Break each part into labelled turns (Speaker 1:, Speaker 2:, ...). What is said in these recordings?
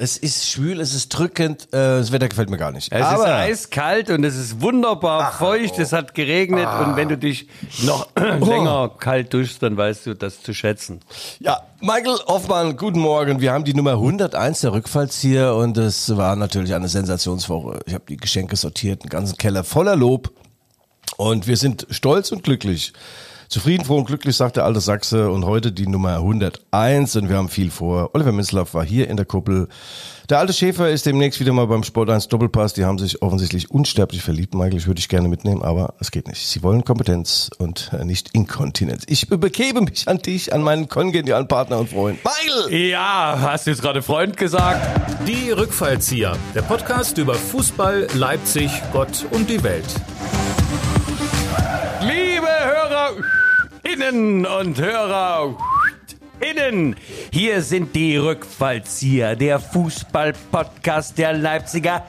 Speaker 1: Es ist schwül, es ist drückend, äh, das Wetter gefällt mir gar nicht.
Speaker 2: Es
Speaker 1: Aber
Speaker 2: ist eiskalt und es ist wunderbar feucht, es hat geregnet und wenn du dich noch länger kalt duschst, dann weißt du das zu schätzen.
Speaker 1: ja, Michael Hoffmann, guten Morgen. Wir haben die Nummer 101 der Rückfallzieher und es war natürlich eine Sensationswoche. Ich habe die Geschenke sortiert, einen ganzen Keller voller Lob und wir sind stolz und glücklich. Zufrieden, froh und glücklich, sagt der alte Sachse. Und heute die Nummer 101 und wir haben viel vor. Oliver Minzlaff war hier in der Kuppel. Der alte Schäfer ist demnächst wieder mal beim Sport 1 Doppelpass. Die haben sich offensichtlich unsterblich verliebt. Michael, ich würde dich gerne mitnehmen, aber es geht nicht. Sie wollen Kompetenz und nicht Inkontinenz. Ich übergebe mich an dich, an meinen kongenialen Partner und Freund. Michael!
Speaker 2: Ja, hast du jetzt gerade Freund gesagt?
Speaker 3: Die Rückfallzieher, der Podcast über Fußball, Leipzig, Gott und die Welt.
Speaker 2: Hörerinnen und Hörer. Innen, hier sind die Rückfallzieher, der Fußball-Podcast der Leipziger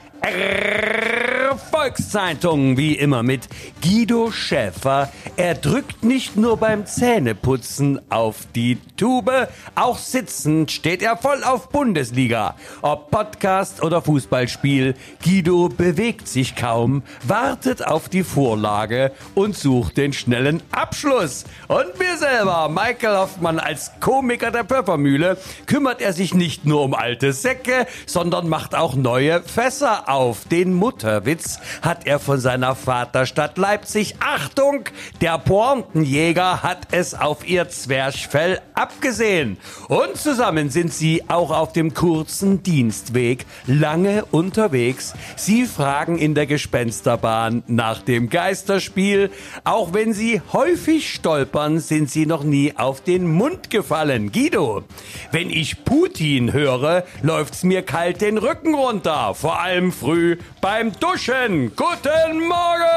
Speaker 2: Volkszeitung, wie immer mit Guido Schäfer. Er drückt nicht nur beim Zähneputzen auf die Tube, auch sitzend steht er voll auf Bundesliga. Ob Podcast oder Fußballspiel, Guido bewegt sich kaum, wartet auf die Vorlage und sucht den schnellen Abschluss. Und wir selber, Michael Hoffmann als Komiker der Pfeffermühle, kümmert er sich nicht nur um alte Säcke, sondern macht auch neue Fässer auf. Den Mutterwitz hat er von seiner Vaterstadt Leipzig. Achtung, der Pointenjäger hat es auf ihr Zwerchfell abgesehen. Und zusammen sind sie auch auf dem kurzen Dienstweg lange unterwegs. Sie fragen in der Gespensterbahn nach dem Geisterspiel. Auch wenn sie häufig stolpern, sind sie noch nie auf den Mund gefallen. Guido, wenn ich Putin höre, läuft's mir kalt den Rücken runter. Vor allem früh beim Duschen. Guten Morgen!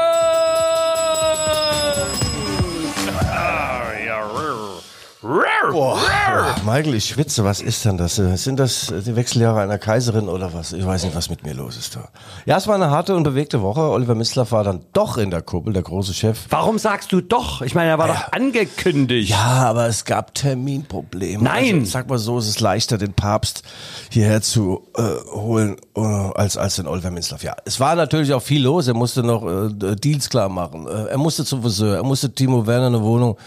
Speaker 1: Boah, Michael, ich schwitze. Was ist denn das? Sind das die Wechseljahre einer Kaiserin oder was? Ich weiß nicht, was mit mir los ist da. Ja, es war eine harte und bewegte Woche. Oliver Mislav war dann doch in der Kuppel, der große Chef.
Speaker 2: Warum sagst du doch? Ich meine, er war doch angekündigt.
Speaker 1: Ja, aber es gab Terminprobleme.
Speaker 2: Nein.
Speaker 1: Also, sag mal so, es ist leichter, den Papst hierher zu äh, holen, äh, als, als den Oliver Minzlaff. Ja, es war natürlich auch viel los. Er musste noch äh, Deals klar machen. Äh, er musste zum Friseur. Er musste Timo Werner eine Wohnung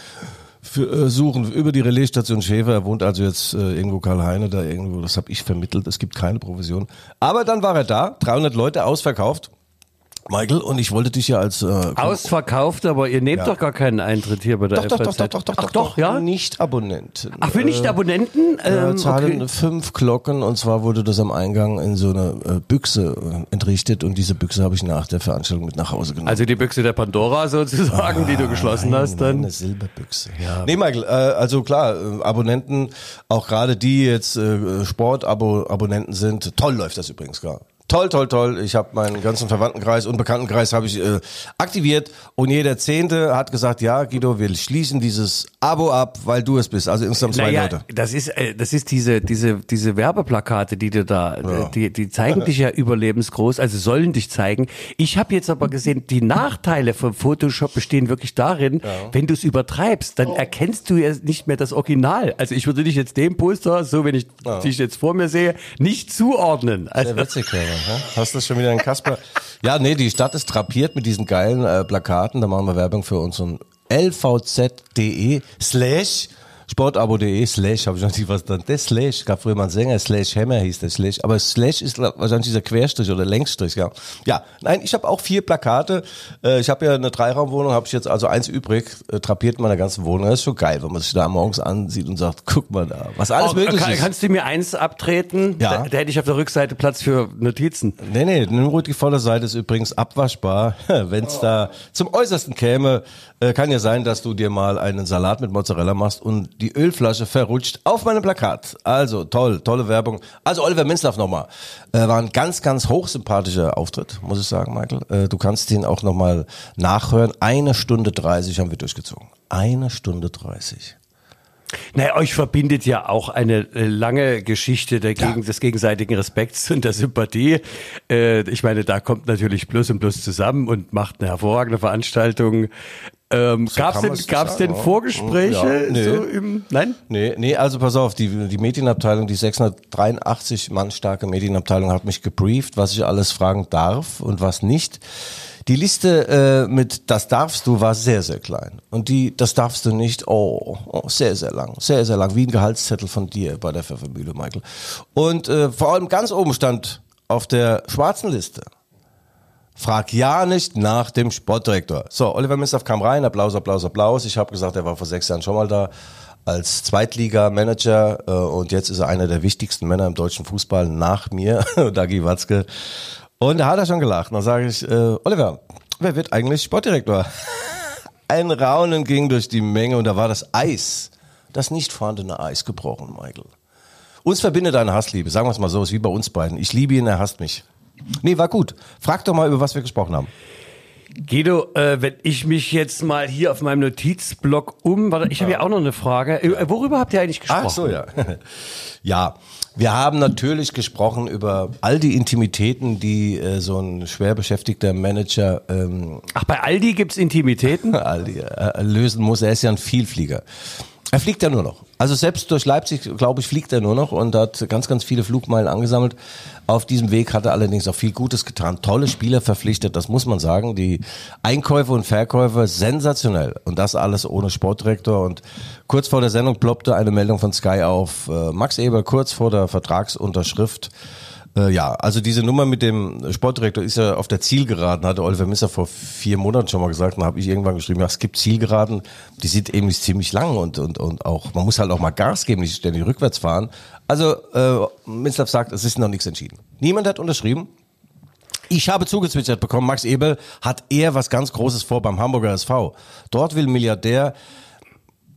Speaker 1: für, äh, suchen über die Relaisstation Schäfer. Er wohnt also jetzt äh, irgendwo Karl Heine da irgendwo. Das habe ich vermittelt. Es gibt keine Provision. Aber dann war er da. 300 Leute ausverkauft. Michael, und ich wollte dich ja als äh,
Speaker 2: Ausverkauft, aber ihr nehmt
Speaker 1: Ja.
Speaker 2: doch gar keinen Eintritt hier bei der
Speaker 1: doch, doch, doch,
Speaker 2: FAZ.
Speaker 1: doch, doch, doch,
Speaker 2: Ach
Speaker 1: doch,
Speaker 2: doch, ja?
Speaker 1: Nicht Abonnenten.
Speaker 2: Ach, für Nicht-Abonnenten?
Speaker 1: Ja,
Speaker 2: Ähm,
Speaker 1: zahlen
Speaker 2: okay.
Speaker 1: fünf Glocken und zwar wurde das am Eingang in so eine äh, Büchse äh, entrichtet und diese Büchse habe ich nach der Veranstaltung mit nach Hause genommen.
Speaker 2: Also die Büchse der Pandora sozusagen, die du geschlossen hast dann.
Speaker 1: Eine Silberbüchse. Ja. Nee, Michael, äh, also klar, äh, Abonnenten, auch gerade die jetzt äh, Sportabonnenten sind, toll läuft das übrigens gar. Toll, toll, toll. Ich habe meinen ganzen Verwandtenkreis und Bekanntenkreis habe ich äh, aktiviert und jeder Zehnte hat gesagt, ja, Guido, wir schließen dieses Abo ab, weil du es bist. Also insgesamt zwei
Speaker 2: Naja,
Speaker 1: Leute.
Speaker 2: das ist äh, das ist diese diese diese Werbeplakate, die du da, äh, die die zeigen dich ja überlebensgroß, also sollen dich zeigen. Ich habe jetzt aber gesehen, die Nachteile von Photoshop bestehen wirklich darin, wenn du es übertreibst, dann erkennst du ja nicht mehr das Original. Also ich würde dich jetzt dem Poster, so wenn ich dich jetzt vor mir sehe, nicht zuordnen. Also,
Speaker 1: Sehr witzig, ja. Hä? Hast du schon wieder einen Kasper? Ja, nee, die Stadt ist drapiert mit diesen geilen äh, Plakaten. Da machen wir Werbung für unseren lvz.de slash sportabo.de slash, habe ich noch nicht was dann. Der Slash, gab früher mal einen Sänger, Slash Hammer hieß der Slash, aber Slash ist wahrscheinlich dieser Querstrich oder Längsstrich, ja. Ja, nein, ich habe auch vier Plakate. Äh, ich habe ja eine Dreiraumwohnung, habe ich jetzt also eins übrig, äh, trapiert in meiner ganzen Wohnung. Das ist schon geil, wenn man sich da morgens ansieht und sagt, guck mal da, was alles
Speaker 2: Oh,
Speaker 1: möglich
Speaker 2: kann,
Speaker 1: ist.
Speaker 2: kannst du mir eins abtreten?
Speaker 1: Ja.
Speaker 2: Da, da hätte ich auf der Rückseite Platz für Notizen.
Speaker 1: Nee, nee, nimm ruhig die Vorderseite ist übrigens abwaschbar. Wenn es da zum Äußersten käme, äh, kann ja sein, dass du dir mal einen Salat mit Mozzarella machst und die Ölflasche verrutscht auf meinem Plakat. Also toll, tolle Werbung. Also Oliver Minzlaff nochmal. Äh, war ein ganz, ganz hochsympathischer Auftritt, muss ich sagen, Michael. Äh, du kannst ihn auch nochmal nachhören. Eine Stunde 30 haben wir durchgezogen. Eine Stunde 30.
Speaker 2: Naja, euch verbindet ja auch eine äh, lange Geschichte der gegen, des gegenseitigen Respekts und der Sympathie. Äh, ich meine, da kommt natürlich Plus und Plus zusammen und macht eine hervorragende Veranstaltung. Ähm,
Speaker 1: So
Speaker 2: gab's
Speaker 1: kann
Speaker 2: denn, denn. Vorgespräche?
Speaker 1: Ja, nee.
Speaker 2: so im, nein?
Speaker 1: Nee, nee, also pass auf, die, die Medienabteilung, die 683 Mann starke Medienabteilung hat mich gebrieft, was ich alles fragen darf und was nicht. Die Liste äh, mit das darfst du war sehr, sehr klein. Und die das darfst du nicht, oh, oh sehr, sehr lang. Sehr, sehr lang. Wie ein Gehaltszettel von dir bei der Pfeffermühle, Michael. Und äh, vor allem ganz oben stand auf der schwarzen Liste. Frag ja nicht nach dem Sportdirektor. So, Oliver Minstaff kam rein, Applaus, Applaus, Applaus. Ich habe gesagt, er war vor sechs Jahren schon mal da als Zweitliga-Manager äh, und jetzt ist er einer der wichtigsten Männer im deutschen Fußball nach mir, Dagi Watzke. Und da hat er schon gelacht. Dann sage ich, äh, Oliver, wer wird eigentlich Sportdirektor? Ein Raunen ging durch die Menge und da war das Eis, das nicht vorhandene Eis gebrochen, Michael. Uns verbindet eine Hassliebe, sagen wir es mal so, ist wie bei uns beiden. Ich liebe ihn, er hasst mich. Nee, war gut. Frag doch mal, über was wir gesprochen haben.
Speaker 2: Guido, äh, wenn ich mich jetzt mal hier auf meinem Notizblock um, warte, ich habe ja auch noch eine Frage. Äh, worüber habt ihr eigentlich gesprochen?
Speaker 1: Ach so, ja. ja, wir haben natürlich gesprochen über all die Intimitäten, die äh, so ein schwer beschäftigter Manager ähm,
Speaker 2: Ach, bei Aldi gibt's Intimitäten?
Speaker 1: all die, äh, lösen muss. Er ist ja ein Vielflieger. Er fliegt ja nur noch. Also selbst durch Leipzig, glaube ich, fliegt er nur noch und hat ganz, ganz viele Flugmeilen angesammelt. Auf diesem Weg hat er allerdings auch viel Gutes getan. Tolle Spieler verpflichtet, das muss man sagen. Die Einkäufe und Verkäufe sensationell. Und das alles ohne Sportdirektor. Und kurz vor der Sendung ploppte eine Meldung von Sky auf. Äh, Max Eber kurz vor der Vertragsunterschrift ja, also diese Nummer mit dem Sportdirektor ist ja auf der Zielgeraden, hatte Oliver Misser vor vier Monaten schon mal gesagt. Dann habe ich irgendwann geschrieben, ja, es gibt Zielgeraden, die sind eben ziemlich lang und, und, und auch, man muss halt auch mal Gas geben, nicht ständig rückwärts fahren. Also äh, Minslav sagt, es ist noch nichts entschieden. Niemand hat unterschrieben. Ich habe zugezwitschert bekommen, Max Ebel hat eher was ganz Großes vor beim Hamburger SV. Dort will Milliardär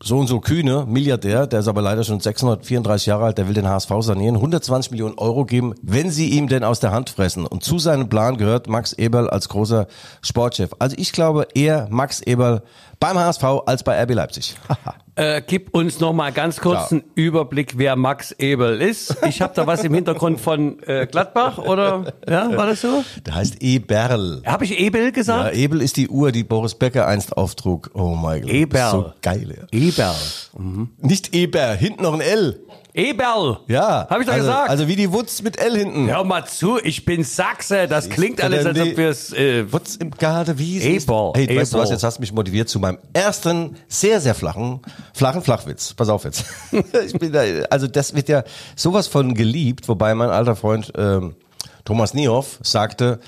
Speaker 1: so und so Kühne, Milliardär, der ist aber leider schon 634 Jahre alt, der will den HSV sanieren, 120 Millionen Euro geben, wenn sie ihm denn aus der Hand fressen. Und zu seinem Plan gehört Max Eberl als großer Sportchef. Also ich glaube eher Max Eberl beim HSV als bei RB Leipzig.
Speaker 2: Äh, gib uns noch mal ganz kurz
Speaker 1: Ja.
Speaker 2: einen Überblick, wer Max Ebel ist. Ich habe da was im Hintergrund von äh, Gladbach, oder? Ja, war das so?
Speaker 1: Der heißt Eberl.
Speaker 2: Habe ich Ebel
Speaker 1: Ja,
Speaker 2: gesagt?
Speaker 1: Ebel ist die Uhr, die Boris Becker einst auftrug. Oh mein Gott.
Speaker 2: Eberl.
Speaker 1: So geil, ja.
Speaker 2: Eberl.
Speaker 1: Nicht Eber, hinten noch ein L.
Speaker 2: Eberl.
Speaker 1: Ja.
Speaker 2: Habe ich doch
Speaker 1: also,
Speaker 2: gesagt.
Speaker 1: Also wie die Wutz mit L hinten.
Speaker 2: Hör mal zu, ich bin Sachse. Das klingt alles, als ob wir es. Äh,
Speaker 1: Wutz im Garde, wie es
Speaker 2: Eberl,
Speaker 1: Hey, weißt du was,
Speaker 2: Eberl.
Speaker 1: jetzt hast du mich motiviert zu meinem ersten, sehr, sehr flachen, flachen Flachwitz. Pass auf jetzt. ich bin da, also das wird ja sowas von geliebt, wobei mein alter Freund ähm, Thomas Niehoff sagte,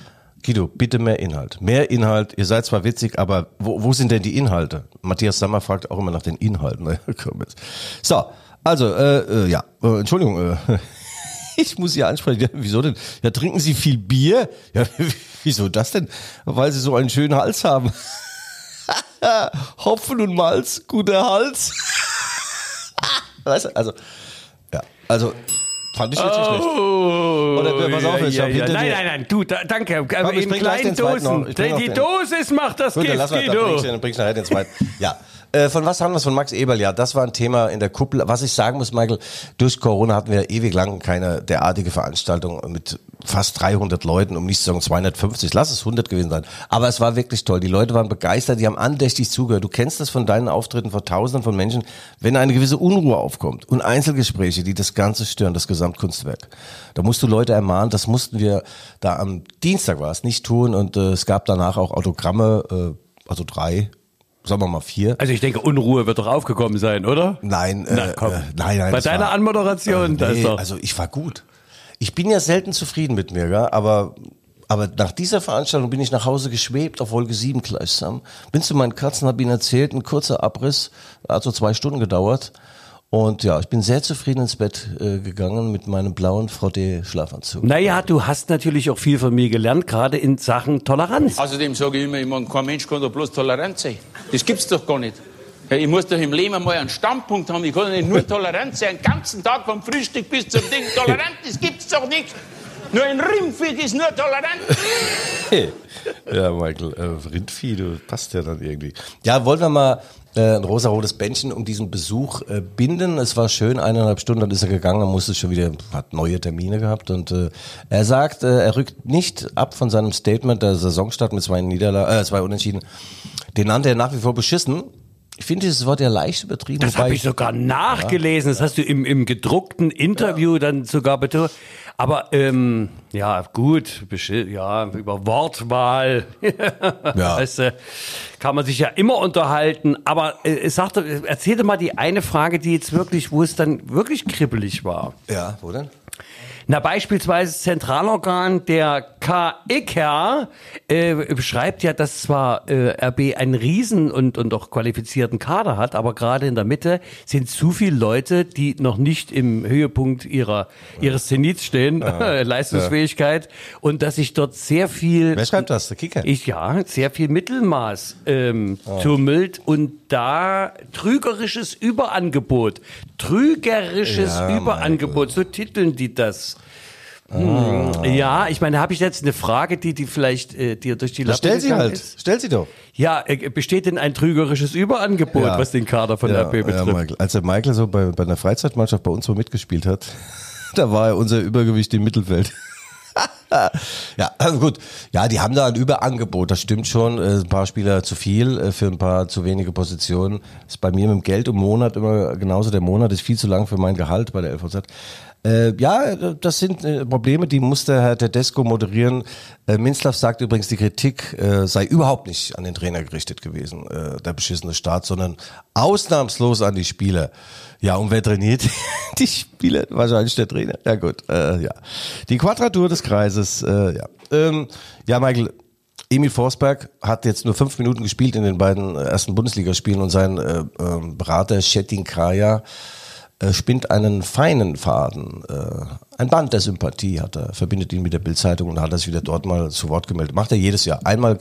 Speaker 1: Guido, bitte mehr Inhalt. Mehr Inhalt. Ihr seid zwar witzig, aber wo, wo sind denn die Inhalte? Matthias Sammer fragt auch immer nach den Inhalten. So, also, äh, äh, ja, äh, Entschuldigung, äh, ich muss Sie ansprechen. Ja, wieso denn? Ja, trinken Sie viel Bier? Ja, wieso das denn? Weil Sie so einen schönen Hals haben. Hopfen und Malz, guter Hals. weißt du, also, ja, also, fand ich wirklich schlecht.
Speaker 2: Oh,
Speaker 1: Oder, pass auf, ich hab hinter
Speaker 2: Nein, nein, nein, du, da, danke. Aber in kleinen Dosen. Die, Dosis macht das
Speaker 1: Gut, dann
Speaker 2: Gift,
Speaker 1: dann bring ich,
Speaker 2: Guido.
Speaker 1: dann bring ich nachher den zweiten. Ja. Äh, von was haben wir es? Von Max Eberl? Ja, das war ein Thema in der Kuppel. Was ich sagen muss, Michael, durch Corona hatten wir ewig lang keine derartige Veranstaltung mit fast 300 Leuten, um nicht zu sagen 250, lass es 100 gewesen sein. Aber es war wirklich toll. Die Leute waren begeistert, die haben andächtig zugehört. Du kennst das von deinen Auftritten vor Tausenden von Menschen, wenn eine gewisse Unruhe aufkommt und Einzelgespräche, die das Ganze stören, das Gesamtkunstwerk. Da musst du Leute ermahnen, das mussten wir da am Dienstag war es nicht tun und äh, es gab danach auch Autogramme, äh, also drei, sagen wir mal vier.
Speaker 2: Also ich denke, Unruhe wird doch aufgekommen sein, oder?
Speaker 1: Nein,
Speaker 2: Na,
Speaker 1: äh,
Speaker 2: komm.
Speaker 1: äh, nein, nein.
Speaker 2: Bei deiner
Speaker 1: war-
Speaker 2: Anmoderation,
Speaker 1: äh, nee,
Speaker 2: doch.
Speaker 1: Also ich war gut. Ich bin ja selten zufrieden mit mir, gell? aber aber nach dieser Veranstaltung bin ich nach Hause geschwebt auf Wolke 7 gleichsam. Bin zu meinen Katzen, habe ihnen erzählt, ein kurzer Abriss, hat so zwei Stunden gedauert. Und ja, ich bin sehr zufrieden ins Bett äh, gegangen mit meinem blauen VD-Schlafanzug.
Speaker 2: Naja, du hast natürlich auch viel von mir gelernt, gerade in Sachen Toleranz.
Speaker 4: Außerdem sage ich immer, ich meine, kein Mensch kann doch bloß tolerant sein. Das gibt's doch gar nicht. Ich muss doch im Leben einmal einen Standpunkt haben. Ich kann doch nicht nur tolerant sein, den ganzen Tag vom Frühstück bis zum Ding. Tolerant, das gibt's doch nicht. Nur ein Rimpfig ist nur tolerant.
Speaker 1: ja, Michael, äh, Rindvieh, du passt ja dann irgendwie. Ja, wollen wir mal äh, ein rosarotes Bändchen um diesen Besuch äh, binden. Es war schön, eineinhalb Stunden, dann ist er gegangen, dann musste schon wieder, hat neue Termine gehabt und äh, er sagt, äh, er rückt nicht ab von seinem Statement der Saisonstart mit zwei Niederlagen, äh, zwei Unentschieden. Den nannte er nach wie vor beschissen. Ich finde dieses Wort ja leicht übertrieben.
Speaker 2: Das habe ich sogar nachgelesen. Das hast du im, im gedruckten Interview dann sogar betont. Aber ähm, ja, gut, ja, über Wortwahl
Speaker 1: Ja.
Speaker 2: weißt du, kann man sich ja immer unterhalten. Aber äh, sagte, erzählte mal die eine Frage, die jetzt wirklich, wo es dann wirklich kribbelig war.
Speaker 1: Ja, wo denn?
Speaker 2: Na, beispielsweise Zentralorgan der KIKR äh, beschreibt ja, dass zwar äh, RB einen riesen und, und auch qualifizierten Kader hat, aber gerade in der Mitte sind zu viele Leute, die noch nicht im Höhepunkt ihrer, ihres Zenits stehen, Leistungsfähigkeit, und dass sich dort sehr viel
Speaker 1: Wer schreibt das? Der Kicker?
Speaker 2: ich ja, sehr viel Mittelmaß ähm, tummelt und da trügerisches Überangebot, trügerisches
Speaker 1: Ja,
Speaker 2: Überangebot, so titeln die das. Hm, Ja, ich meine, habe ich jetzt eine Frage, die die vielleicht äh, dir durch die
Speaker 1: Na,
Speaker 2: Lappe
Speaker 1: stell sie halt.
Speaker 2: Ist?
Speaker 1: Stell sie doch.
Speaker 2: Ja, äh, besteht denn ein trügerisches Überangebot,
Speaker 1: Ja.
Speaker 2: was den Kader von
Speaker 1: ja,
Speaker 2: RB
Speaker 1: ja,
Speaker 2: betrifft?
Speaker 1: Michael. Als der Michael so bei, bei einer Freizeitmannschaft bei uns so mitgespielt hat, da war er unser Übergewicht im Mittelfeld. ja, also gut. Ja, die haben da ein Überangebot, das stimmt schon. Äh, Ein paar Spieler zu viel äh, für ein paar zu wenige Positionen. ist bei mir mit dem Geld im Monat immer genauso. Der Monat ist viel zu lang für mein Gehalt bei der LVZ. Äh, ja, das sind äh, Probleme, die muss der Herr Tedesco moderieren. Äh, Minzlaff sagt übrigens, die Kritik äh, sei überhaupt nicht an den Trainer gerichtet gewesen, äh, der beschissene Start, sondern ausnahmslos an die Spieler. Ja, und wer trainiert die Spieler? Wahrscheinlich der Trainer. Ja gut, äh, ja. Die Quadratur des Kreises, äh, ja. Ähm, ja, Michael, Emil Forsberg hat jetzt nur fünf Minuten gespielt in den beiden ersten Bundesligaspielen und sein äh, ähm, Berater Shetin Kaya äh, spinnt einen feinen Faden, äh, ein Band der Sympathie hat er, verbindet ihn mit der Bildzeitung und hat das wieder dort mal zu Wort gemeldet. Macht er jedes Jahr. Einmal,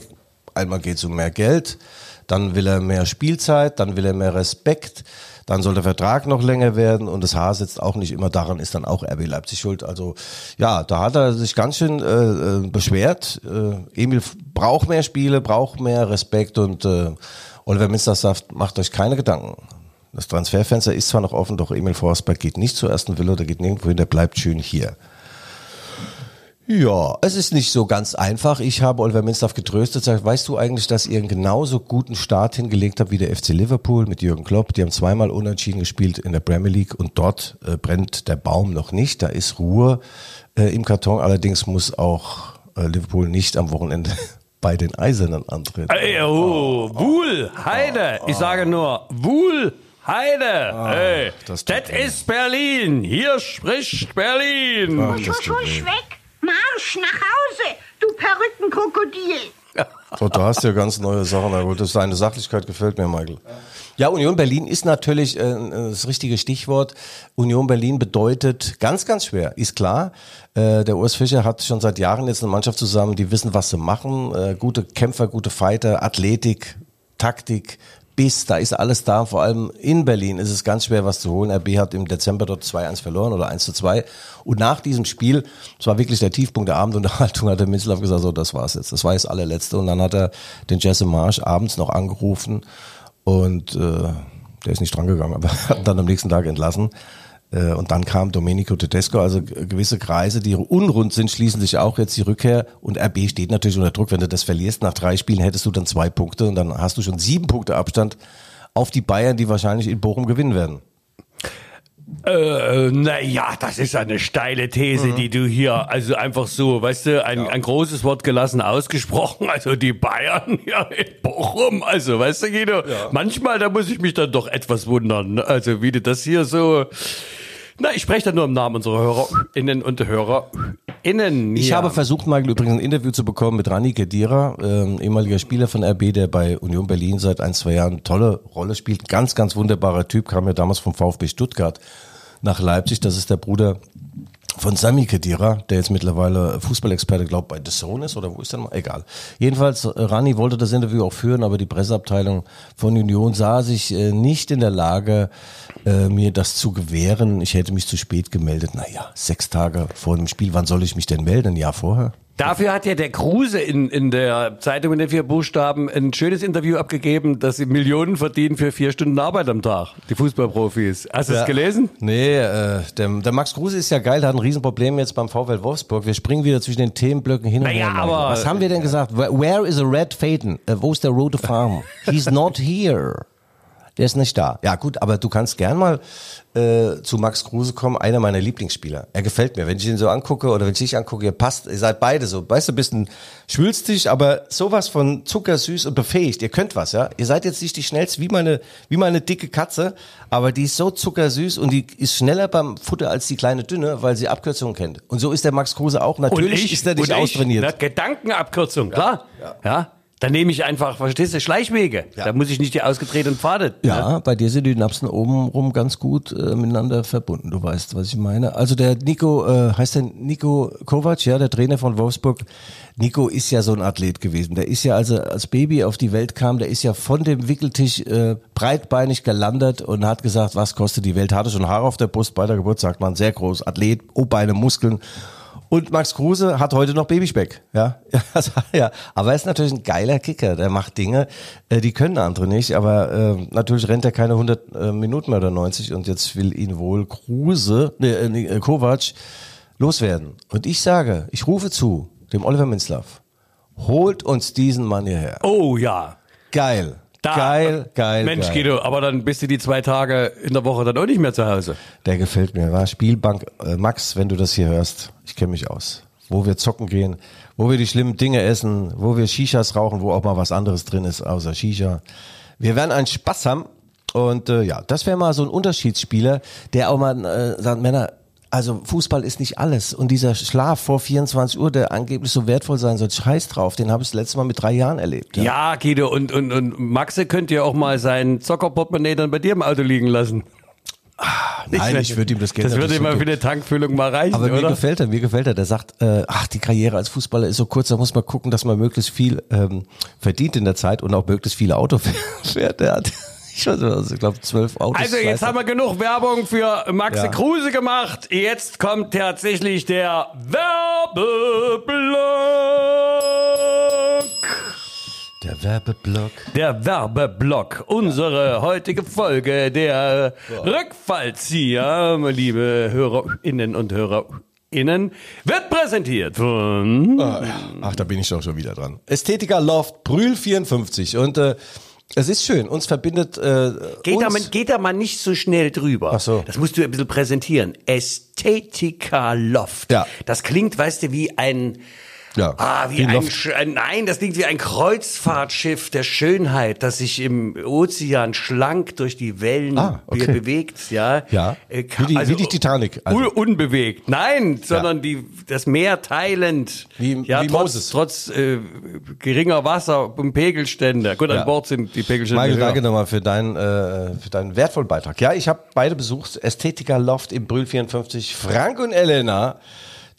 Speaker 1: einmal geht es um mehr Geld, dann will er mehr Spielzeit, dann will er mehr Respekt, dann soll der Vertrag noch länger werden und das Haar sitzt auch nicht immer daran, ist dann auch RB Leipzig schuld. Also ja, da hat er sich ganz schön äh, äh, beschwert. Äh, Emil braucht mehr Spiele, braucht mehr Respekt und äh, Oliver Minster sagt, macht euch keine Gedanken. Das Transferfenster ist zwar noch offen, doch Emil Forsberg geht nicht zur ersten Villa, der geht nirgendwo hin, der bleibt schön hier. Ja, es ist nicht so ganz einfach. Ich habe Oliver Minstaff getröstet, sagt, weißt du eigentlich, dass ihr einen genauso guten Start hingelegt habt wie der FC Liverpool mit Jürgen Klopp? Die haben zweimal unentschieden gespielt in der Premier League und dort äh, brennt der Baum noch nicht. Da ist Ruhe äh, im Karton. Allerdings muss auch äh, Liverpool nicht am Wochenende bei den Eisernen antreten.
Speaker 2: Ey, oh, Wuhl, Heide. Ich sage nur, Wuhl, Heide. Hey,
Speaker 1: Ah, das
Speaker 2: das,
Speaker 1: weh.
Speaker 2: ist Berlin. Hier spricht Berlin.
Speaker 1: Ach,
Speaker 5: Husch,
Speaker 1: das
Speaker 5: husch, weg! Marsch nach Hause, du Perückenkrokodil!
Speaker 1: So, du hast ja ganz neue Sachen. Na gut, das deine Sachlichkeit gefällt mir, Michael. Ja, Union Berlin ist natürlich äh, das richtige Stichwort. Union Berlin bedeutet ganz, ganz schwer, ist klar. Äh, der Urs Fischer hat schon seit Jahren jetzt eine Mannschaft zusammen, die wissen, was sie machen. Äh, gute Kämpfer, gute Fighter, Athletik, Taktik, Biss, da ist alles da. Vor allem in Berlin ist es ganz schwer, was zu holen. RB hat im Dezember dort 2-1 verloren oder 1-2. Und nach diesem Spiel, das war wirklich der Tiefpunkt der Abendunterhaltung, hat der Minzlaff gesagt, so, das war's jetzt. Das war jetzt allerletzte. Und dann hat er den Jesse Marsch abends noch angerufen und äh, der ist nicht drangegangen, aber hat dann am nächsten Tag entlassen. Äh, Und dann kam Domenico Tedesco, also gewisse Kreise, die unrund sind, schließen sich auch jetzt die Rückkehr. Und RB steht natürlich unter Druck. Wenn du das verlierst, nach drei Spielen hättest du dann zwei Punkte und dann hast du schon sieben Punkte Abstand auf die Bayern, die wahrscheinlich in Bochum gewinnen werden.
Speaker 2: Äh, naja, das ist eine steile These,
Speaker 1: Mhm.
Speaker 2: die du hier, also einfach so, weißt du, ein, ein großes Wort gelassen ausgesprochen, also die Bayern ja in Bochum, also weißt du, Guido, manchmal, da muss ich mich dann doch etwas wundern, ne? also wie du das hier so, na, ich spreche da nur im Namen unserer HörerInnen und HörerInnen.
Speaker 1: Ich habe versucht, Michael, übrigens ein Interview zu bekommen mit Rani Kedira, ähm, ehemaliger Spieler von RB, der bei Union Berlin seit ein, zwei Jahren eine tolle Rolle spielt. Ganz, ganz wunderbarer Typ, kam ja damals vom VfB Stuttgart nach Leipzig. Das ist der Bruder von Sami Kedira, der jetzt mittlerweile Fußballexperte, glaube bei The Zone ist oder wo ist der mal? Egal. Jedenfalls, äh, Rani wollte das Interview auch führen, aber die Presseabteilung von Union sah sich äh, nicht in der Lage, äh, mir das zu gewähren. Ich hätte mich zu spät gemeldet. Naja, sechs Tage vor dem Spiel, wann soll ich mich denn melden? Ein Jahr vorher?
Speaker 2: Dafür hat ja der Kruse in, in der Zeitung in den vier Buchstaben ein schönes Interview abgegeben, dass sie Millionen verdienen für vier Stunden Arbeit am Tag, die Fußballprofis. Hast du es
Speaker 1: Ja.
Speaker 2: gelesen?
Speaker 1: Nee, äh, der, der Max Kruse ist ja geil, der hat ein Riesenproblem jetzt beim VfL Wolfsburg. Wir springen wieder zwischen den Themenblöcken hin und
Speaker 2: Naja,
Speaker 1: her.
Speaker 2: aber-
Speaker 1: Was haben wir denn gesagt? Where, where is a red Faden? Äh, wo ist der rote Farm? He's not here. Der ist nicht da. Ja gut, aber du kannst gern mal äh, zu Max Kruse kommen, einer meiner Lieblingsspieler. Er gefällt mir. Wenn ich ihn so angucke oder wenn ich dich angucke, ihr passt, ihr seid beide so, weißt du, ein bisschen schwülstig, aber sowas von zuckersüß und befähigt. Ihr könnt was, ja. Ihr seid jetzt nicht die schnellste, wie meine, wie meine dicke Katze, aber die ist so zuckersüß und die ist schneller beim Futter als die kleine dünne, weil sie Abkürzungen kennt. Und so ist der Max Kruse auch. Natürlich ist er nicht
Speaker 2: ich,
Speaker 1: austrainiert.
Speaker 2: Na, Gedankenabkürzung, klar. Ja. Dann nehme ich einfach, verstehst du, Schleichwege. Da muss ich nicht die ausgetretenen Pfade.
Speaker 1: Ja, bei dir sind die Napsen oben rum ganz gut äh, miteinander verbunden. Du weißt, was ich meine. Also der Nico, äh, heißt der Nico Kovac, ja, der Trainer von Wolfsburg. Nico ist ja so ein Athlet gewesen. Der ist ja, als er als Baby auf die Welt kam, der ist ja von dem Wickeltisch äh, breitbeinig gelandet und hat gesagt, was kostet die Welt? Hatte schon Haare auf der Brust bei der Geburt, sagt man, sehr groß, Athlet, O-Beine, Muskeln. Und Max Kruse hat heute noch Babyspeck, ja. Also, ja. Aber er ist natürlich ein geiler Kicker. Der macht Dinge, äh, die können andere nicht. Aber äh, natürlich rennt er keine 100 äh, Minuten mehr oder 90. Und jetzt will ihn wohl Kruse, nee, äh, nee, äh, Kovac loswerden. Und ich sage, ich rufe zu dem Oliver Minzlaff. Holt uns diesen Mann hierher.
Speaker 2: Oh ja.
Speaker 1: Geil.
Speaker 2: Da,
Speaker 1: geil, geil.
Speaker 2: Mensch,
Speaker 1: geil.
Speaker 2: Guido, aber dann bist du die zwei Tage in der Woche dann auch nicht mehr zu Hause.
Speaker 1: Der gefällt mir. War Spielbank. Äh, Max, wenn du das hier hörst, ich kenne mich aus. Wo wir zocken gehen, wo wir die schlimmen Dinge essen, wo wir Shishas rauchen, wo auch mal was anderes drin ist außer Shisha. Wir werden einen Spaß haben. Und äh, ja, das wäre mal so ein Unterschiedsspieler, der auch mal äh, sagt, Männer, also Fußball ist nicht alles. Und dieser Schlaf vor 24 Uhr, der angeblich so wertvoll sein soll, scheiß drauf, den habe ich das letzte Mal mit drei Jahren erlebt.
Speaker 2: Ja, Guido, und, und, und Maxe könnte ja auch mal sein Zockerportemonnaie dann bei dir im Auto liegen lassen.
Speaker 1: Nein, ich würde ihm das Geld
Speaker 2: Das würde ihm mal für eine Tankfüllung mal reichen,
Speaker 1: Aber mir
Speaker 2: oder?
Speaker 1: gefällt er, mir gefällt er. Der sagt, äh, ach, die Karriere als Fußballer ist so kurz, da muss man gucken, dass man möglichst viel ähm, verdient in der Zeit und auch möglichst viele Auto fährt. Der hat, ich weiß nicht, also ich glaube, zwölf Autos.
Speaker 2: Also jetzt
Speaker 1: vielleicht.
Speaker 2: haben wir genug Werbung für Maxe
Speaker 1: Ja.
Speaker 2: Kruse gemacht. Jetzt kommt tatsächlich der Werbeblock.
Speaker 1: Der Werbeblock.
Speaker 2: Der Werbeblock. Unsere heutige Folge der Rückfallzieher, liebe Hörerinnen und Hörerinnen, wird präsentiert von
Speaker 1: Ach, da bin ich doch schon wieder dran. Ästhetiker Loft Brühl 54 und äh, es ist schön, uns verbindet äh,
Speaker 2: Geht da,
Speaker 1: uns,
Speaker 2: mal, geht da mal nicht so schnell drüber.
Speaker 1: Ach so.
Speaker 2: Das musst du ein bisschen präsentieren. Ästhetika Loft.
Speaker 1: Ja.
Speaker 2: Das klingt, weißt du, wie ein,
Speaker 1: Ja,
Speaker 2: ah, wie, ein, nein, das klingt wie ein Kreuzfahrtschiff der Schönheit, das sich im Ozean schlank durch die Wellen
Speaker 1: Ah, okay.
Speaker 2: be- bewegt, ja.
Speaker 1: Ja,
Speaker 2: Äh,
Speaker 1: wie die- wie die Titanic, also.
Speaker 2: un unbewegt. Nein, sondern die, das Meer teilend.
Speaker 1: Wie-
Speaker 2: ja,
Speaker 1: wie
Speaker 2: trotz,
Speaker 1: Moses.
Speaker 2: trotz äh, geringer Wasser und Pegelstände. Gut,
Speaker 1: Ja.
Speaker 2: an Bord sind die Pegelstände
Speaker 1: Michael, danke nochmal für deinen, äh, für deinen wertvollen Beitrag. Ja, ich habe beide besucht. Ästhetiker Loft im Brühl 54. Frank und Elena.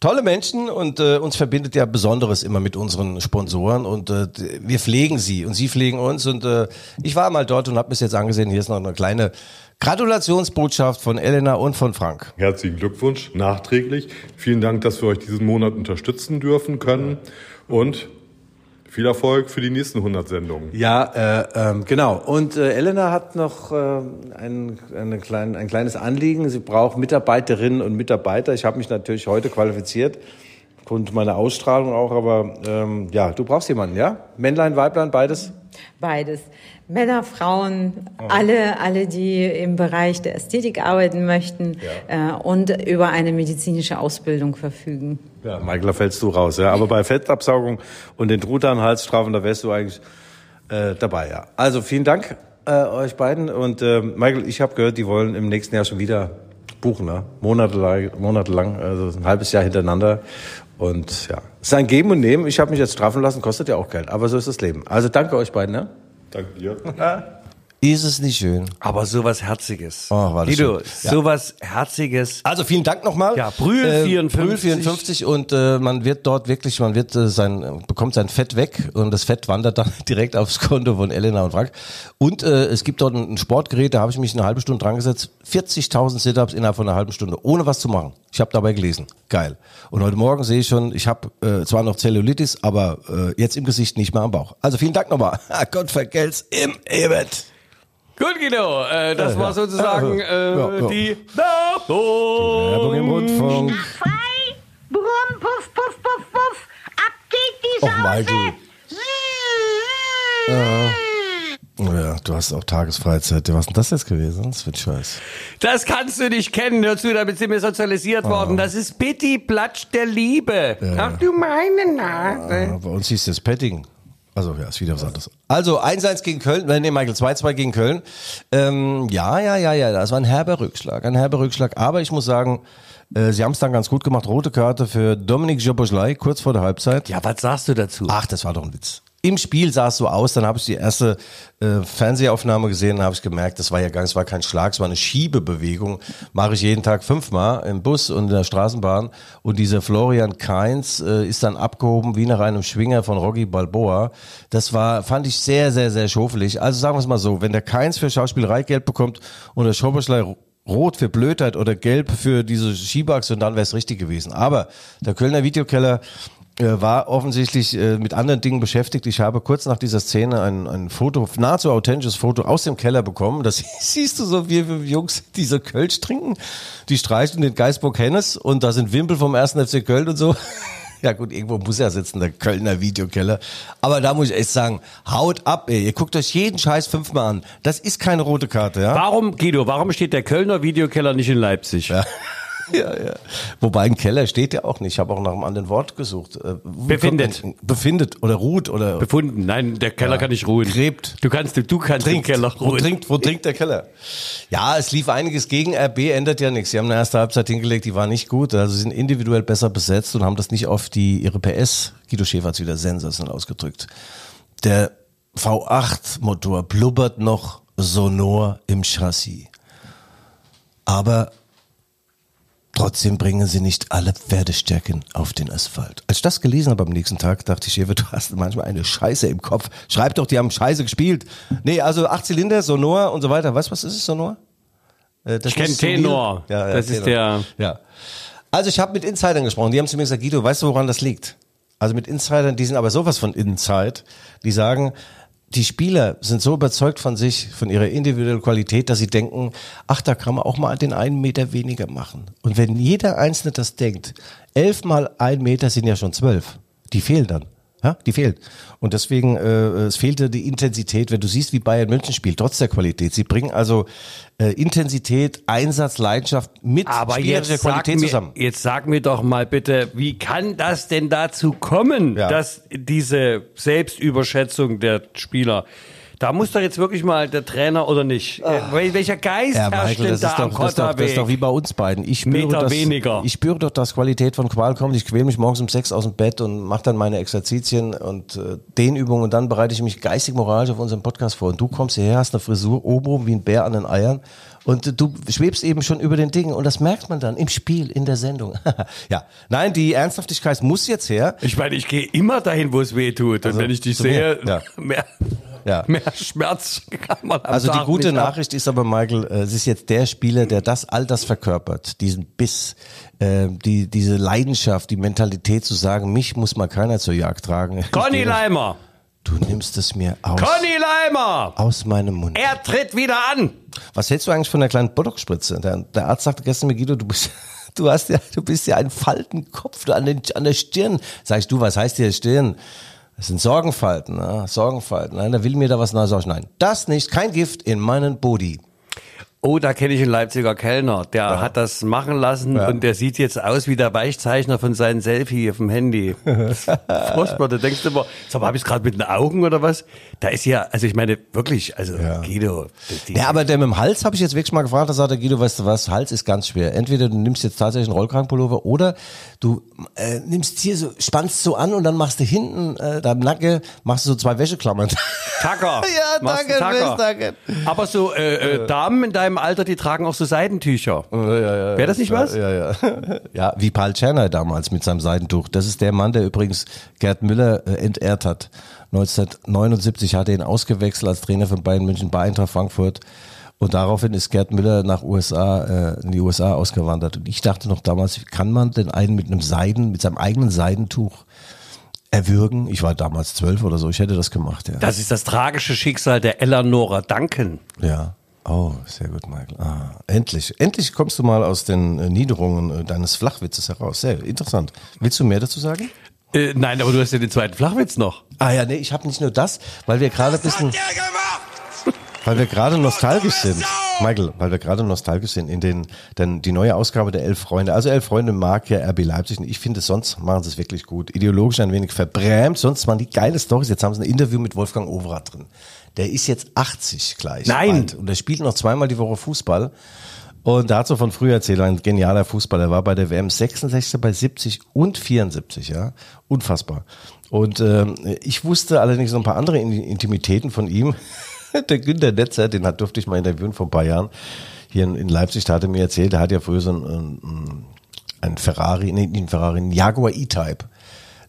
Speaker 1: Tolle Menschen und äh, uns verbindet ja Besonderes immer mit unseren Sponsoren und äh, wir pflegen sie und sie pflegen uns und äh, ich war mal dort und habe mir jetzt angesehen, hier ist noch eine kleine Gratulationsbotschaft von Elena und von Frank.
Speaker 6: Herzlichen Glückwunsch nachträglich. Vielen Dank, dass wir euch diesen Monat unterstützen dürfen können und viel Erfolg für die nächsten 100 Sendungen.
Speaker 7: Ja, äh, ähm, genau. Und äh, Elena hat noch äh, ein, eine klein, ein kleines Anliegen. Sie braucht Mitarbeiterinnen und Mitarbeiter. Ich habe mich natürlich heute qualifiziert, aufgrund meiner Ausstrahlung auch. Aber ähm, ja, du brauchst jemanden, ja? Männlein, Weiblein, beides?
Speaker 8: Beides. Männer, Frauen, alle, alle, die im Bereich der Ästhetik arbeiten möchten äh, und über eine medizinische Ausbildung verfügen.
Speaker 7: Ja, Michael, da fällst du raus. Ja? Aber bei Fettabsaugung und den Truthahn-Halsstrafen, da wärst du eigentlich äh, dabei. Ja. Also vielen Dank äh, euch beiden. Und äh, Michael, ich habe gehört, die wollen im nächsten Jahr schon wieder buchen. Ne? Monatelang, monatelang, also ein halbes Jahr hintereinander. Und ja, es ist ein Geben und Nehmen. Ich habe mich jetzt strafen lassen, kostet ja auch Geld. Aber so ist das Leben. Also danke euch beiden. Ne?
Speaker 6: Danke dir.
Speaker 1: Ist es nicht schön?
Speaker 2: Aber sowas Herziges.
Speaker 1: Oh, war das
Speaker 2: Guido,
Speaker 1: schön. Ja.
Speaker 2: sowas Herziges.
Speaker 1: Also vielen Dank nochmal.
Speaker 2: Ja, Brühl 54.
Speaker 1: Brühl 54 und äh, man wird dort wirklich, man wird äh, sein, bekommt sein Fett weg und das Fett wandert dann direkt aufs Konto von Elena und Frank. Und äh, es gibt dort ein, ein Sportgerät, da habe ich mich eine halbe Stunde dran gesetzt. 40.000 Sit-Ups innerhalb von einer halben Stunde, ohne was zu machen. Ich habe dabei gelesen. Geil. Und heute Morgen sehe ich schon, ich habe äh, zwar noch Zellulitis, aber äh, jetzt im Gesicht, nicht mehr am Bauch. Also vielen Dank nochmal. Gott vergelt's im Ebert.
Speaker 2: Gut, Guido, äh, das war sozusagen
Speaker 1: Ja,
Speaker 2: äh,
Speaker 1: ja, ja.
Speaker 2: die Werbung.
Speaker 1: Werbung im Rundfunk.
Speaker 5: Frei, brumm, puff, puff, puff, puff. Ab geht die
Speaker 1: Och. Michael. Ja, du hast auch Tagesfreizeit. Was ist denn das jetzt gewesen? Das wird scheiß.
Speaker 2: Das kannst du nicht kennen. Hör zu, damit sind wir sozialisiert worden. Das ist Bitty Platsch der Liebe. Ach du meine Nase.
Speaker 1: Ja, bei uns hieß das Petting. Also ja, ist wieder was anderes. Also 1-1 gegen Köln, nee, Michael, 2-2 gegen Köln. Ähm, ja, ja, ja, ja, das war ein herber Rückschlag, ein herber Rückschlag. Aber ich muss sagen, äh, sie haben es dann ganz gut gemacht. Rote Karte für Dominik Joboschlei, kurz vor der Halbzeit.
Speaker 2: Ja, was sagst du dazu?
Speaker 1: Ach, das war doch ein Witz. Im Spiel sah es so aus, dann habe ich die erste äh, Fernsehaufnahme gesehen, dann habe ich gemerkt, das war ja gar, war kein Schlag, es war eine Schiebebewegung. Mache ich jeden Tag fünfmal im Bus und in der Straßenbahn. Und dieser Florian Kainz äh, ist dann abgehoben wie nach einem Schwinger von Rocky Balboa. Das war, fand ich sehr, sehr, sehr schofelig. Also sagen wir es mal so, wenn der Kainz für Schauspielerei Geld bekommt und der Schoberschlei Rot für Blödheit oder Gelb für diese und dann wäre es richtig gewesen. Aber der Kölner Videokeller war offensichtlich äh, mit anderen Dingen beschäftigt. Ich habe kurz nach dieser Szene ein, ein Foto, nahezu authentisches Foto aus dem Keller bekommen. Das siehst du so, wie wir Jungs diese Kölsch trinken. Die streichen den Geisburg Hennes und da sind Wimpel vom 1. FC Köln und so. Ja gut, irgendwo muss er sitzen, der Kölner Videokeller. Aber da muss ich echt sagen, haut ab, ey. Ihr guckt euch jeden Scheiß fünfmal an. Das ist keine rote Karte, ja?
Speaker 2: Warum, Guido, warum steht der Kölner Videokeller nicht in Leipzig?
Speaker 1: Ja. Ja, ja. Wobei ein Keller steht ja auch nicht. Ich habe auch nach einem anderen Wort gesucht. Äh,
Speaker 2: Befindet.
Speaker 1: Befindet oder ruht oder
Speaker 2: Befunden. Nein, der Keller kann nicht ruhen.
Speaker 1: Gräbt.
Speaker 2: Du kannst, du kannst
Speaker 1: trinkt.
Speaker 2: im Keller
Speaker 1: wo,
Speaker 2: ruhen.
Speaker 1: trinkt, wo trinkt der Keller? Ja, es lief einiges gegen RB, ändert ja nichts. Sie haben eine erste Halbzeit hingelegt, die war nicht gut. Also sie sind individuell besser besetzt und haben das nicht auf die ihre PS. Guido Schäfer hat wieder sensationell ausgedrückt. Der V8-Motor blubbert noch sonor im Chassis. Aber Trotzdem bringen sie nicht alle Pferdestärken auf den Asphalt. Als ich das gelesen habe am nächsten Tag, dachte ich, Ewe, du hast manchmal eine Scheiße im Kopf. Schreib doch, die haben Scheiße gespielt. Nee, also acht Zylinder, Sonor und so weiter. Weißt du, was ist es, Sonor? Äh, das
Speaker 2: Ich kenn
Speaker 1: ist so
Speaker 2: Tenor.
Speaker 1: Ja, ja,
Speaker 2: Das ist der-
Speaker 1: Ja. Also ich habe mit Insidern gesprochen. Die haben zu mir gesagt, Guido, weißt du, woran das liegt? Also mit Insidern, die sind aber sowas von Inside. Die sagen, die Spieler sind so überzeugt von sich, von ihrer individuellen Qualität, dass sie denken, ach, da kann man auch mal den einen Meter weniger machen. Und wenn jeder Einzelne das denkt, elf mal ein Meter sind ja schon zwölf. Die fehlen dann. Ja, die fehlen. Und deswegen, äh, es fehlte die Intensität, wenn du siehst, wie Bayern München spielt, trotz der Qualität. Sie bringen also äh, Intensität, Einsatz, Leidenschaft mit
Speaker 2: Aber
Speaker 1: spielerischer Qualität
Speaker 2: mir,
Speaker 1: zusammen.
Speaker 2: jetzt sag mir doch mal bitte, wie kann das denn dazu kommen,
Speaker 1: Ja.
Speaker 2: dass diese Selbstüberschätzung der Spieler, da muss doch jetzt wirklich mal der Trainer oder nicht, äh, wel- welcher Geist
Speaker 1: Ja,
Speaker 2: herrscht
Speaker 1: Michael,
Speaker 2: denn
Speaker 1: das
Speaker 2: da
Speaker 1: ist,
Speaker 2: am
Speaker 1: doch, das, ist doch, das ist doch wie bei uns beiden. Ich spüre,
Speaker 2: Meter
Speaker 1: dass,
Speaker 2: weniger.
Speaker 1: ich spüre doch, dass Qualität von Qual kommt. Ich quäle mich morgens um sechs aus dem Bett und mache dann meine Exerzitien und äh, Dehnübungen und dann bereite ich mich geistig moralisch auf unseren Podcast vor. Und du kommst hierher, hast eine Frisur oben wie ein Bär an den Eiern und du schwebst eben schon über den Dingen und das merkt man dann im Spiel, in der Sendung. ja, nein, die Ernsthaftigkeit muss jetzt her.
Speaker 2: Ich meine, ich gehe immer dahin, wo es weh tut. Und wenn ich dich sehe,
Speaker 1: ja.
Speaker 2: mehr,
Speaker 1: Ja.
Speaker 2: mehr Schmerz kann man am
Speaker 1: Also die
Speaker 2: Tag
Speaker 1: gute
Speaker 2: nicht haben.
Speaker 1: Nachricht ist aber, Michael, äh, es ist jetzt der Spieler, der das all das verkörpert, diesen Biss, äh, die, diese Leidenschaft, die Mentalität zu sagen, mich muss mal keiner zur Jagd tragen.
Speaker 2: Conny Leimer.
Speaker 1: Du nimmst es mir aus,
Speaker 2: Conny Leimer.
Speaker 1: aus meinem Mund.
Speaker 2: Er tritt wieder an.
Speaker 1: Was hältst du eigentlich von der kleinen Botox-Spritze? Der, der Arzt sagte gestern mir, Guido, du bist, du hast ja, du bist ja ein Faltenkopf du an, den, an der Stirn. Sag ich, du, was heißt hier Stirn? Das sind Sorgenfalten, ne? Sorgenfalten. Nein, da will mir da was nach. Sag ich, nein, das nicht, kein Gift in meinen Body.
Speaker 2: Oh, da kenne ich einen Leipziger Kellner, der hat das machen lassen
Speaker 1: Ja.
Speaker 2: und der sieht jetzt aus wie der Weichzeichner von seinem Selfie auf dem Handy. Furchtbar, da denkst du immer, sag mal, hab ich gerade mit den Augen oder was? Da ist ja, also ich meine, wirklich, also Guido. das- die-
Speaker 1: Ja, aber der mit dem Hals habe ich jetzt wirklich mal gefragt, da sagt der Guido, weißt du was, Hals ist ganz schwer. Entweder du nimmst jetzt tatsächlich einen Rollkragenpullover oder du äh, nimmst hier so, spannst so an und dann machst du hinten äh, da im Nacken, machst du so zwei Wäscheklammern.
Speaker 2: Tacker.
Speaker 1: Ja, danke,
Speaker 2: Tacker.
Speaker 1: Danke.
Speaker 2: Aber so äh, äh, Damen in deinem Alter, die tragen auch so Seidentücher. Wäre das nicht was?
Speaker 1: Ja, ja. Ja, wie Paul Czerny damals mit seinem Seidentuch. Das ist der Mann, der übrigens Gerd Müller äh, entehrt hat. 1979 hat er ihn ausgewechselt als Trainer von Bayern München bei Eintracht Frankfurt. Und daraufhin ist Gerd Müller nach USA, äh, in die USA ausgewandert. Und ich dachte noch damals, wie kann man denn einen mit einem Seiden, mit seinem eigenen Seidentuch erwürgen? Ich war damals zwölf oder so, ich hätte das gemacht, ja.
Speaker 2: Das ist das tragische Schicksal der Eleanora Duncan.
Speaker 1: Ja. Oh, sehr gut, Michael. Ah, endlich. Endlich kommst du mal aus den äh, Niederungen äh, deines Flachwitzes heraus. Sehr interessant. Willst du mehr dazu sagen?
Speaker 2: Äh, nein, aber du hast ja den zweiten Flachwitz noch.
Speaker 1: Ah ja, nee, ich habe nicht nur das, weil wir gerade ein bisschen, weil wir gerade nostalgisch sind. Michael, weil wir gerade nostalgisch sind in den, denn die neue Ausgabe der Elf Freunde. Also Elf Freunde mag ja RB Leipzig und ich finde, sonst machen sie es wirklich gut. Ideologisch ein wenig verbrämt, sonst waren die geile Stories. Jetzt haben sie ein Interview mit Wolfgang Overath drin. Der ist jetzt 80 gleich.
Speaker 2: Nein.
Speaker 1: alt Und der spielt noch zweimal die Woche Fußball. Und da hat so von früher erzählt, ein genialer Fußballer. Er war bei der WM 66, bei 70 und 74, ja. Unfassbar. Und ähm, ich wusste allerdings noch ein paar andere In- Intimitäten von ihm. der Günter Netzer, den hat, durfte ich mal interviewen vor ein paar Jahren. Hier in, in Leipzig, da hat er mir erzählt, der hat ja früher so ein, ein, ein Ferrari, nee, nicht ein Ferrari, ein Jaguar E-Type.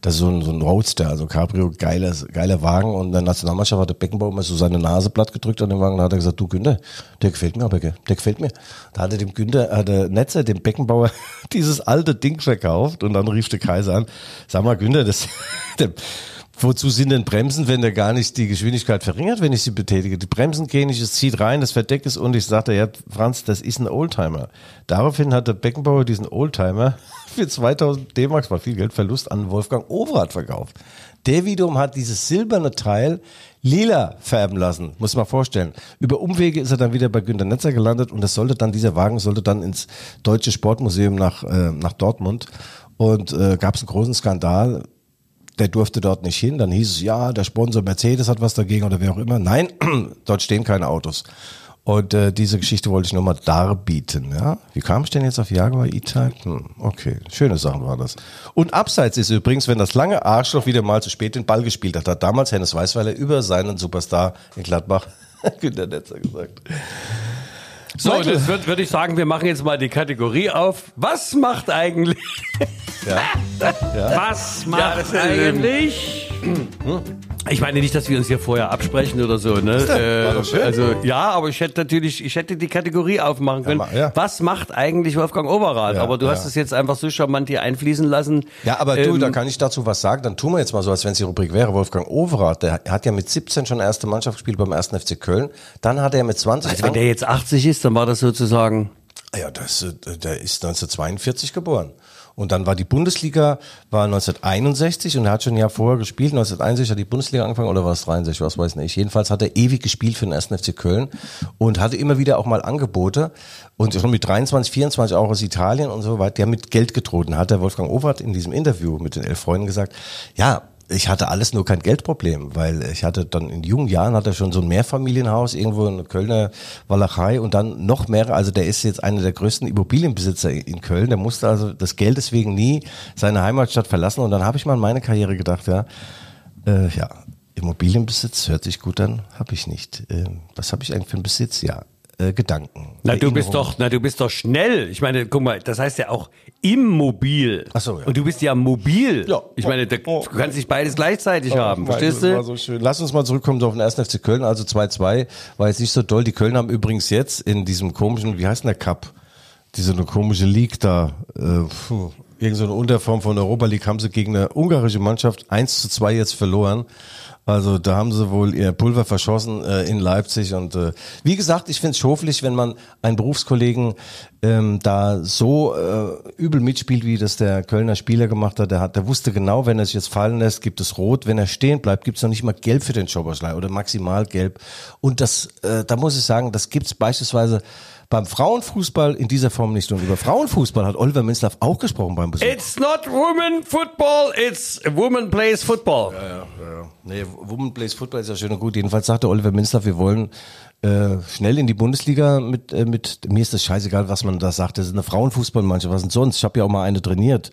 Speaker 1: Das ist so ein, so ein Roadster, also Cabrio, geiler, geiler Wagen. Und in der Nationalmannschaft hat der Beckenbauer immer so seine Nase platt gedrückt an den Wagen. Da hat er gesagt, du Günther, der gefällt mir aber, der gefällt mir. Da hat er dem Günther, hat der Netzer, dem Beckenbauer, dieses alte Ding verkauft. Und dann rief der Kaiser an, sag mal Günther, das, Wozu sind denn Bremsen, wenn der gar nicht die Geschwindigkeit verringert, wenn ich sie betätige? Die Bremsen gehen nicht, es zieht rein, das Verdeck ist und ich sagte, ja, Franz, das ist ein Oldtimer. Daraufhin hat der Beckenbauer diesen Oldtimer für 2000 D-Mark, war viel Geld, Verlust an Wolfgang Overath verkauft. Der wiederum hat dieses silberne Teil lila färben lassen, muss man vorstellen. Über Umwege ist er dann wieder bei Günter Netzer gelandet und das sollte dann, dieser Wagen sollte dann ins Deutsche Sportmuseum nach, äh, nach Dortmund und äh, gab es einen großen Skandal der durfte dort nicht hin. Dann hieß es, ja, der Sponsor Mercedes hat was dagegen oder wer auch immer. Nein, dort stehen keine Autos. Und äh, diese Geschichte wollte ich nur mal darbieten. Ja? Wie kam ich denn jetzt auf Jaguar E-Type? Hm, okay, schöne Sachen war das. Und abseits ist übrigens, wenn das lange Arschloch wieder mal zu spät den Ball gespielt hat, hat damals Hennes Weißweiler über seinen Superstar in Gladbach, Günter Netzer, gesagt.
Speaker 2: So,
Speaker 1: Michael.
Speaker 2: das würde würd ich sagen, wir machen jetzt mal die Kategorie auf. Was macht eigentlich?
Speaker 1: Ja.
Speaker 2: Was macht eigentlich? Ich meine nicht, dass wir uns hier vorher absprechen oder so, ne?
Speaker 1: Schön.
Speaker 2: Also ja, aber ich hätte natürlich, ich hätte die Kategorie aufmachen können.
Speaker 1: ma- ja.
Speaker 2: Was macht eigentlich Wolfgang Overath?
Speaker 1: Ja,
Speaker 2: aber du hast
Speaker 1: ja.
Speaker 2: es jetzt einfach so charmant hier einfließen lassen.
Speaker 1: Ja, aber du,
Speaker 2: Ähm,
Speaker 1: da kann ich dazu was sagen. Dann tun wir jetzt mal so, als wenn es die Rubrik wäre. Wolfgang Overath, der hat ja mit 17 schon erste Mannschaft gespielt beim 1. FC Köln. Dann hat er mit 20
Speaker 2: Also wenn der jetzt 80 ist, dann war das sozusagen.
Speaker 1: Ja, das, äh, der ist 1942 geboren. Und dann war die Bundesliga, war 1961 und er hat schon ein Jahr vorher gespielt. 1961 hat die Bundesliga angefangen oder war es 63, was weiß nicht. Jedenfalls hat er ewig gespielt für den 1. FC Köln und hatte immer wieder auch mal Angebote und schon mit 23, 24 auch aus Italien und so weiter, der mit Geld gedroht. Hat der Wolfgang Overath in diesem Interview mit den elf Freunden gesagt, ja, ich hatte alles nur kein Geldproblem, weil ich hatte dann in jungen Jahren hat er schon so ein Mehrfamilienhaus irgendwo in Kölner Walachei und dann noch mehrere. Also der ist jetzt einer der größten Immobilienbesitzer in Köln. Der musste also das Geld deswegen nie seine Heimatstadt verlassen. Und dann habe ich mal an meine Karriere gedacht, ja, äh, ja, Immobilienbesitz hört sich gut an, habe ich nicht. Äh, was habe ich eigentlich für einen Besitz? Ja, äh, Gedanken.
Speaker 2: Na, du bist doch, na, du bist doch schnell. Ich meine, guck mal, das heißt ja auch immobil.
Speaker 1: Ach so, ja.
Speaker 2: Und du bist ja mobil.
Speaker 1: Ja.
Speaker 2: Ich meine, da,
Speaker 1: Oh.
Speaker 2: du kannst nicht beides gleichzeitig haben.
Speaker 1: Michael,
Speaker 2: Verstehst du?
Speaker 1: War so schön. Lass uns mal zurückkommen auf den 1. FC Köln. Also 2-2 war jetzt nicht so doll. Die Köln haben übrigens jetzt in diesem komischen, wie heißt denn der Cup? Diese eine komische League da, äh, puh, irgend so eine Unterform von Europa League haben sie gegen eine ungarische Mannschaft 1 zu 2 jetzt verloren. Also da haben sie wohl ihr Pulver verschossen äh, in Leipzig und äh, wie gesagt, ich finde es schoflich, wenn man einen Berufskollegen ähm, da so äh, übel mitspielt, wie das der Kölner Spieler gemacht hat. Der hat, der wusste genau, wenn er sich jetzt fallen lässt, gibt es Rot. Wenn er stehen bleibt, gibt es noch nicht mal Gelb für den Schoberschlei oder maximal Gelb. Und das, äh, da muss ich sagen, das gibt es beispielsweise beim Frauenfußball in dieser Form nicht. Und über Frauenfußball hat Oliver Minzlaff auch gesprochen beim Besuch.
Speaker 2: It's not women football, it's woman plays football.
Speaker 1: Nee, Women Plays Football ist ja schön und gut. Jedenfalls sagte Oliver Minzlaff, wir wollen äh, schnell in die Bundesliga mit, äh, mit, mir ist das scheißegal, was man da sagt, das ist eine Frauenfußballmannschaft, was denn sonst? Ich habe ja auch mal eine trainiert.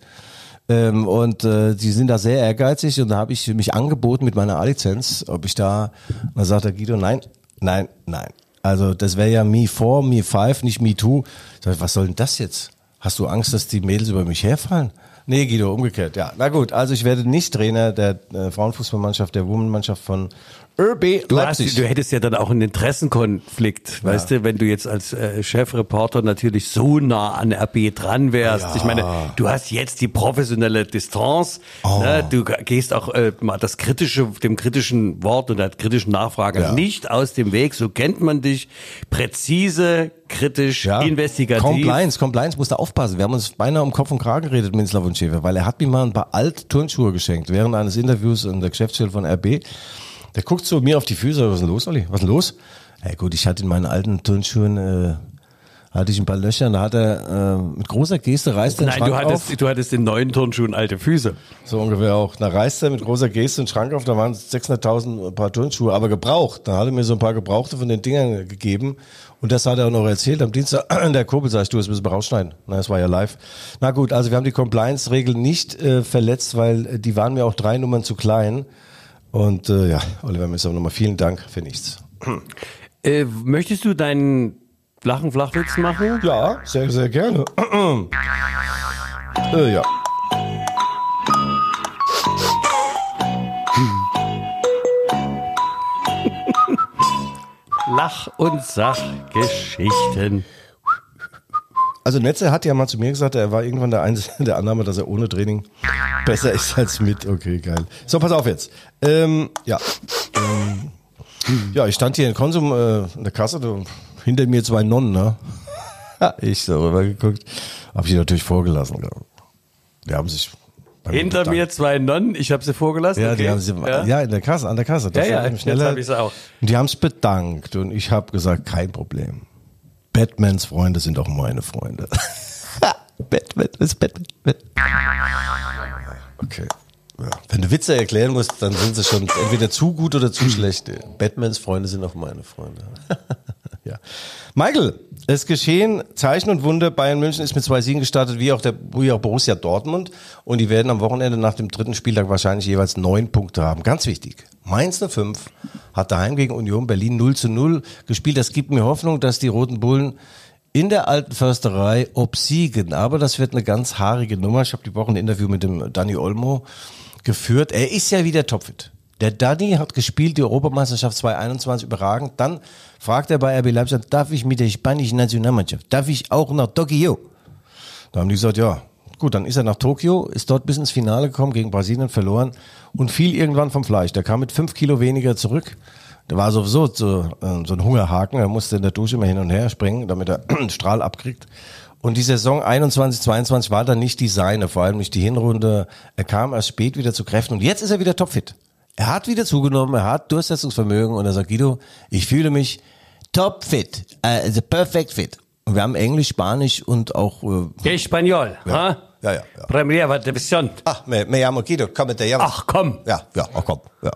Speaker 1: Ähm, und äh, die sind da sehr ehrgeizig und da habe ich mich angeboten mit meiner A-Lizenz, ob ich da, und dann sagt der Guido, nein, nein, nein. Also das wäre ja Me 4, Me 5, nicht Me 2. Ich sag, was soll denn das jetzt? Hast du Angst, dass die Mädels über mich herfallen? Nee, Guido, umgekehrt, ja. Na gut, also ich werde nicht Trainer der äh, Frauenfußballmannschaft, der Womenmannschaft von ÖB
Speaker 2: Du, hast,
Speaker 1: Leipzig.
Speaker 2: du hättest ja dann auch einen Interessenkonflikt, weißt du, wenn du jetzt als äh, Chefreporter natürlich so nah an RB dran wärst. Ich meine, du hast jetzt die professionelle Distanz,
Speaker 1: Oh.
Speaker 2: ne? du gehst auch äh, mal das kritische, dem kritischen Wort und der kritischen Nachfrage
Speaker 1: Ja.
Speaker 2: nicht aus dem Weg. So kennt man dich. Präzise, kritisch,
Speaker 1: ja.
Speaker 2: investigativ.
Speaker 1: Compliance, Compliance musste aufpassen. Wir haben uns beinahe um Kopf und Kragen geredet, Minzlaff und Schäfer, weil er hat mir mal ein paar Alt-Turnschuhe geschenkt während eines Interviews in der Geschäftsstelle von RB. Der guckt so mir auf die Füße, was ist denn los, Olli? Was ist denn los? Ja gut, ich hatte in meinen alten Turnschuhen, äh, hatte ich ein paar Löcher und da hat er äh, mit großer Geste reißt er den
Speaker 2: Nein,
Speaker 1: Schrank
Speaker 2: du hattest,
Speaker 1: auf.
Speaker 2: du hattest in neuen Turnschuhen alte Füße.
Speaker 1: So ungefähr auch. Da reißt er mit großer Geste den Schrank auf, da waren 600.000 Paar Turnschuhe, aber gebraucht. Da hat er mir so ein paar gebrauchte von den Dingern gegeben. Und das hat er auch noch erzählt. Am Dienstag in der Kurbel sag ich, du, das müssen wir rausschneiden. Na, das war ja live. Na gut, also wir haben die Compliance-Regeln nicht äh, verletzt, weil äh, die waren mir auch drei Nummern zu klein. Und äh, ja, Oliver Messer, nochmal vielen Dank für nichts.
Speaker 2: Äh, möchtest du deinen flachen Flachwitz machen?
Speaker 1: Ja, sehr, sehr gerne. äh, ja.
Speaker 2: Lach- und Sachgeschichten.
Speaker 1: Also Netze hat ja mal zu mir gesagt, er war irgendwann der Einzige der Annahme, dass er ohne Training besser ist als mit. Okay, geil. So, pass auf jetzt. Ähm, ja. Ähm, ja, ich stand hier in Konsum äh, in der Kasse, hinter mir zwei Nonnen, ne? ich so rübergeguckt. Hab ich natürlich vorgelassen. Ja. Die haben sich
Speaker 2: Hinter
Speaker 1: bedankt.
Speaker 2: mir zwei Nonnen, ich habe sie vorgelassen.
Speaker 1: Ja,
Speaker 2: okay.
Speaker 1: die haben sie, ja. in der Kasse, an der Kasse. Das
Speaker 2: Ja, ja,
Speaker 1: eben
Speaker 2: jetzt
Speaker 1: schneller.
Speaker 2: hab ich's auch.
Speaker 1: Und die haben es bedankt und ich habe gesagt, kein Problem. Batmans Freunde sind auch meine Freunde. Batman, ist Batman? Okay. Ja. Wenn du Witze erklären musst, dann sind sie schon entweder zu gut oder zu schlecht. Batmans Freunde sind auch meine Freunde. ja. Michael, es geschehen Zeichen und Wunder. Bayern München ist mit zwei Siegen gestartet, wie auch, der, wie auch Borussia Dortmund. Und die werden am Wochenende nach dem dritten Spieltag wahrscheinlich jeweils neun Punkte haben. Ganz wichtig. Mainz 05 hat daheim gegen Union Berlin 0 zu 0 gespielt. Das gibt mir Hoffnung, dass die Roten Bullen in der alten Försterei obsiegen. Aber das wird eine ganz haarige Nummer. Ich habe die Woche ein Interview mit dem Danny Olmo geführt. Er ist ja wieder topfit. Der Danny hat gespielt, die Europameisterschaft 2021 überragend. Dann fragt er bei RB Leipzig, darf ich mit der spanischen Nationalmannschaft, darf ich auch nach Tokio? Da haben die gesagt, ja, gut, dann ist er nach Tokio, ist dort bis ins Finale gekommen, gegen Brasilien verloren und fiel irgendwann vom Fleisch. Der kam mit fünf Kilo weniger zurück. Der war sowieso so, äh, so ein Hungerhaken, er musste in der Dusche immer hin und her springen, damit er einen Strahl abkriegt. Und die Saison 21, 22 war dann nicht die seine, vor allem nicht die Hinrunde. Er kam erst spät wieder zu Kräften und jetzt ist er wieder topfit. Er hat wieder zugenommen, er hat Durchsetzungsvermögen und er sagt, Guido, ich fühle mich topfit, also perfect fit. Und wir haben Englisch, Spanisch und auch äh,
Speaker 2: Espanol, ha?
Speaker 1: ja, ja, ja.
Speaker 2: Primera Division.
Speaker 1: Ach, me, me llamo Guido, komm te llamo.
Speaker 2: Ach komm.
Speaker 1: Ja, ja, ach komm, ja.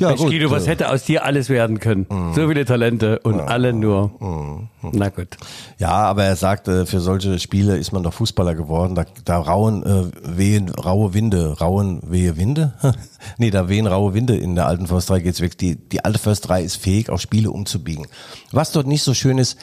Speaker 1: Ja,
Speaker 2: Mensch, Guido, was
Speaker 1: äh,
Speaker 2: hätte aus dir alles werden können? So viele Talente und alle nur. Na gut.
Speaker 1: Ja, aber er sagte, für solche Spiele ist man doch Fußballer geworden. Da, da rauen äh, wehen raue Winde, rauen wehe Winde. nee, da wehen raue Winde in der alten Försterei geht's weg. Die, die alte Försterei ist fähig, auch Spiele umzubiegen. Was dort nicht so schön ist,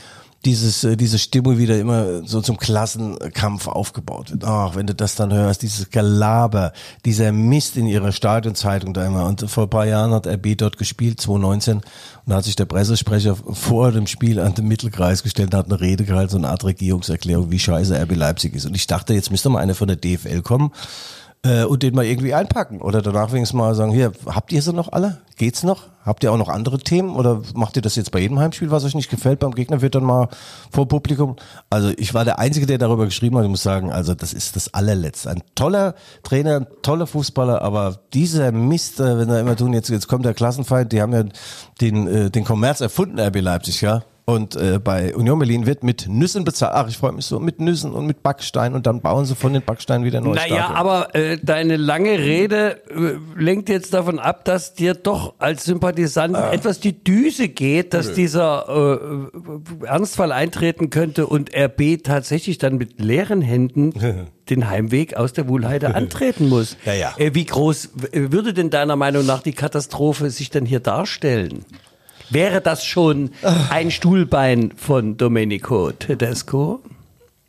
Speaker 1: dieses, äh, diese Stimmung wieder immer so zum Klassenkampf aufgebaut wird. Ach, wenn du das dann hörst, dieses Gelaber, dieser Mist in ihrer Stadionzeitung da immer. Und vor ein paar Jahren hat RB dort gespielt, 2019, und da hat sich der Pressesprecher vor dem Spiel an den Mittelkreis gestellt und hat eine Rede gehalten, so eine Art Regierungserklärung, wie scheiße RB Leipzig ist. Und ich dachte, jetzt müsste mal einer von der DFL kommen äh, und den mal irgendwie einpacken. Oder danach wenigstens mal sagen, hier, habt ihr sie noch alle? Geht's noch? Habt ihr auch noch andere Themen? Oder macht ihr das jetzt bei jedem Heimspiel, was euch nicht gefällt? Beim Gegner wird dann mal vor Publikum. Also ich war der Einzige, der darüber geschrieben hat. Ich muss sagen, also das ist das allerletzte. Ein toller Trainer, ein toller Fußballer, aber dieser Mist, äh, wenn er immer tun, jetzt, jetzt kommt der Klassenfeind, die haben ja den, äh, den Kommerz erfunden, RB Leipzig, ja. Und äh, bei Union Berlin wird mit Nüssen bezahlt. Ach, ich freue mich so, mit Nüssen und mit Backstein und dann bauen sie von den Backsteinen wieder neu.
Speaker 2: Naja, aber äh, deine lange Rede äh, lenkt jetzt davon ab, dass dir doch als Sympathisant
Speaker 1: Ah.
Speaker 2: etwas die Düse geht, dass dieser äh, Ernstfall eintreten könnte und RB tatsächlich dann mit leeren Händen den Heimweg aus der Wuhlheide antreten muss.
Speaker 1: Ja, ja.
Speaker 2: Äh, wie groß würde denn deiner Meinung nach die Katastrophe sich denn hier darstellen? Wäre das schon ein Stuhlbein von Domenico Tedesco?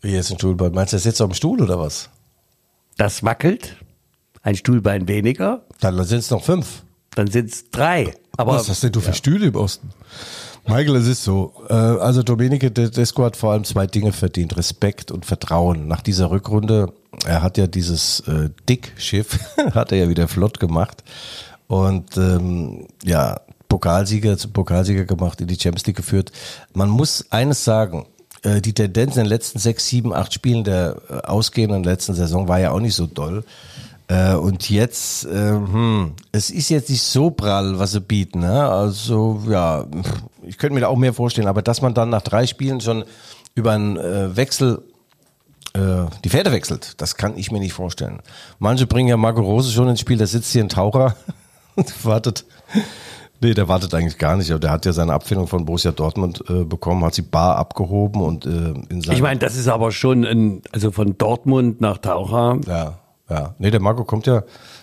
Speaker 1: Wie jetzt ein Stuhlbein? Meinst du, er sitzt auf dem Stuhl oder was?
Speaker 2: Das wackelt? Ein Stuhlbein weniger?
Speaker 1: Dann sind es noch fünf.
Speaker 2: Dann sind es drei. Aber
Speaker 1: Was hast denn du für Stühle im Osten? Michael, es ist so. Äh, also Domenico Tedesco hat vor allem zwei Dinge verdient. Respekt und Vertrauen. Nach dieser Rückrunde, er hat ja dieses äh, Dickschiff, hat er ja wieder flott gemacht. Und ähm, ja, Pokalsieger zum Pokalsieger gemacht, in die Champions League geführt. Man muss eines sagen, äh, die Tendenz in den letzten sechs, sieben, acht Spielen der äh, ausgehenden letzten Saison war ja auch nicht so doll. Äh, und jetzt, hm, es ist jetzt nicht so prall, was sie bieten. Ne? Also ja, ich könnte mir da auch mehr vorstellen, aber dass man dann nach drei Spielen schon über einen Wechsel die Pferde wechselt, das kann ich mir nicht vorstellen. Manche bringen ja Marco Rose schon ins Spiel, der sitzt hier ein Taucher und wartet. Nee, der wartet eigentlich gar nicht, aber der hat ja seine Abfindung von Borussia Dortmund äh, bekommen, hat sie bar abgehoben und äh, in
Speaker 2: ich meine, das ist aber schon ein, also von Dortmund nach Taucher.
Speaker 1: Ja, ja. Nee, der Marco kommt ja,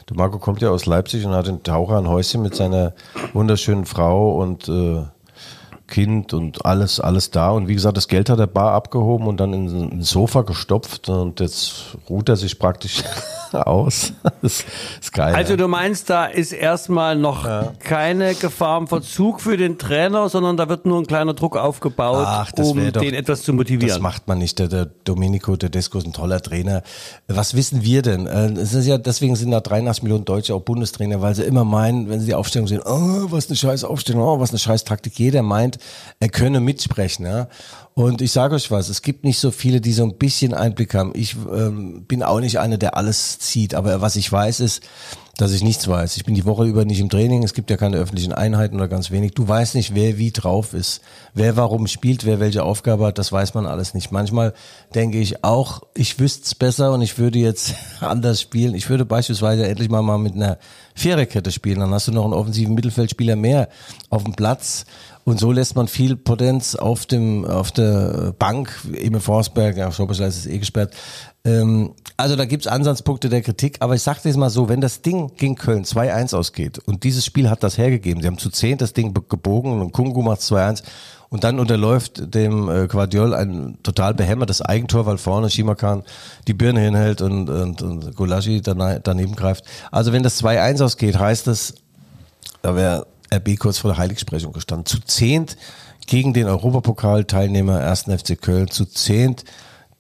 Speaker 1: der Marco kommt ja aus Leipzig und hat in Taucher ein Häuschen mit seiner wunderschönen Frau und äh, Kind und alles, alles da. Und wie gesagt, das Geld hat er bar abgehoben und dann in ein Sofa gestopft und jetzt ruht er sich praktisch aus. Das ist geil.
Speaker 2: Also
Speaker 1: ja.
Speaker 2: du meinst, da ist erstmal noch keine Gefahr im Verzug für den Trainer, sondern da wird nur ein kleiner Druck aufgebaut,
Speaker 1: Ach,
Speaker 2: um
Speaker 1: doch-
Speaker 2: den etwas zu motivieren.
Speaker 1: Das macht man nicht. Der, der Domenico Tedesco ist ein toller Trainer. Was wissen wir denn? Äh, Es ist ja, deswegen sind da 83 Millionen Deutsche auch Bundestrainer, weil sie immer meinen, wenn sie die Aufstellung sehen, oh, was eine scheiß Aufstellung, oh, was eine scheiß Taktik. Jeder meint, er könne mitsprechen. Ja? Und ich sage euch was, es gibt nicht so viele, die so ein bisschen Einblick haben. Ich ähm, bin auch nicht einer, der alles zieht, aber was ich weiß ist, dass ich nichts weiß. Ich bin die Woche über nicht im Training, es gibt ja keine öffentlichen Einheiten oder ganz wenig. Du weißt nicht, wer wie drauf ist, wer warum spielt, wer welche Aufgabe hat, das weiß man alles nicht. Manchmal denke ich auch, ich wüsste es besser und ich würde jetzt anders spielen. Ich würde beispielsweise endlich mal, mal mit einer Viererkette spielen, dann hast du noch einen offensiven Mittelfeldspieler mehr auf dem Platz. Und so lässt man viel Potenz auf dem auf der Bank, Emil Forsberg, ja, Schoberschlei ist eh gesperrt. Ähm, also da gibt's Ansatzpunkte der Kritik, aber ich sage jetzt mal so, wenn das Ding gegen Köln 2-1 ausgeht und dieses Spiel hat das hergegeben, sie haben zu 10 das Ding gebogen und Kungu macht 2-1 und dann unterläuft dem äh, Guardiol ein total behämmertes Eigentor, weil vorne Shimakan die Birne hinhält und, und, und Golaschi dane- daneben greift. Also wenn das 2-1 ausgeht, heißt das, da wäre RB kurz vor der Heiligsprechung gestanden. Zu zehnt gegen den Europapokal-Teilnehmer 1. FC Köln, zu zehnt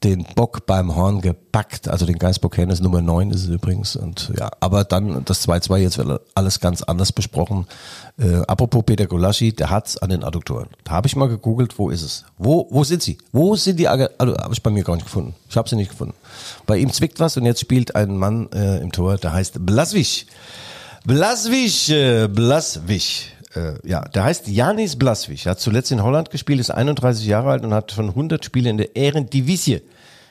Speaker 1: den Bock beim Horn gepackt, also den Geistbock Hennes Nummer 9 ist es übrigens und ja, aber dann das 2-2 jetzt wird alles ganz anders besprochen. Äh, apropos Peter Golaschi, der hat's an den Adduktoren. Da habe ich mal gegoogelt, wo ist es? Wo wo sind sie? Wo sind die also, habe ich bei mir gar nicht gefunden. Ich habe sie nicht gefunden. Bei ihm zwickt was und jetzt spielt ein Mann äh, im Tor, der heißt Blaswig. Blaswig, äh, Blaswig. Äh, ja, der heißt Janis Blaswig. Er hat zuletzt in Holland gespielt, ist 31 Jahre alt und hat schon 100 Spiele in der Ehrendivisie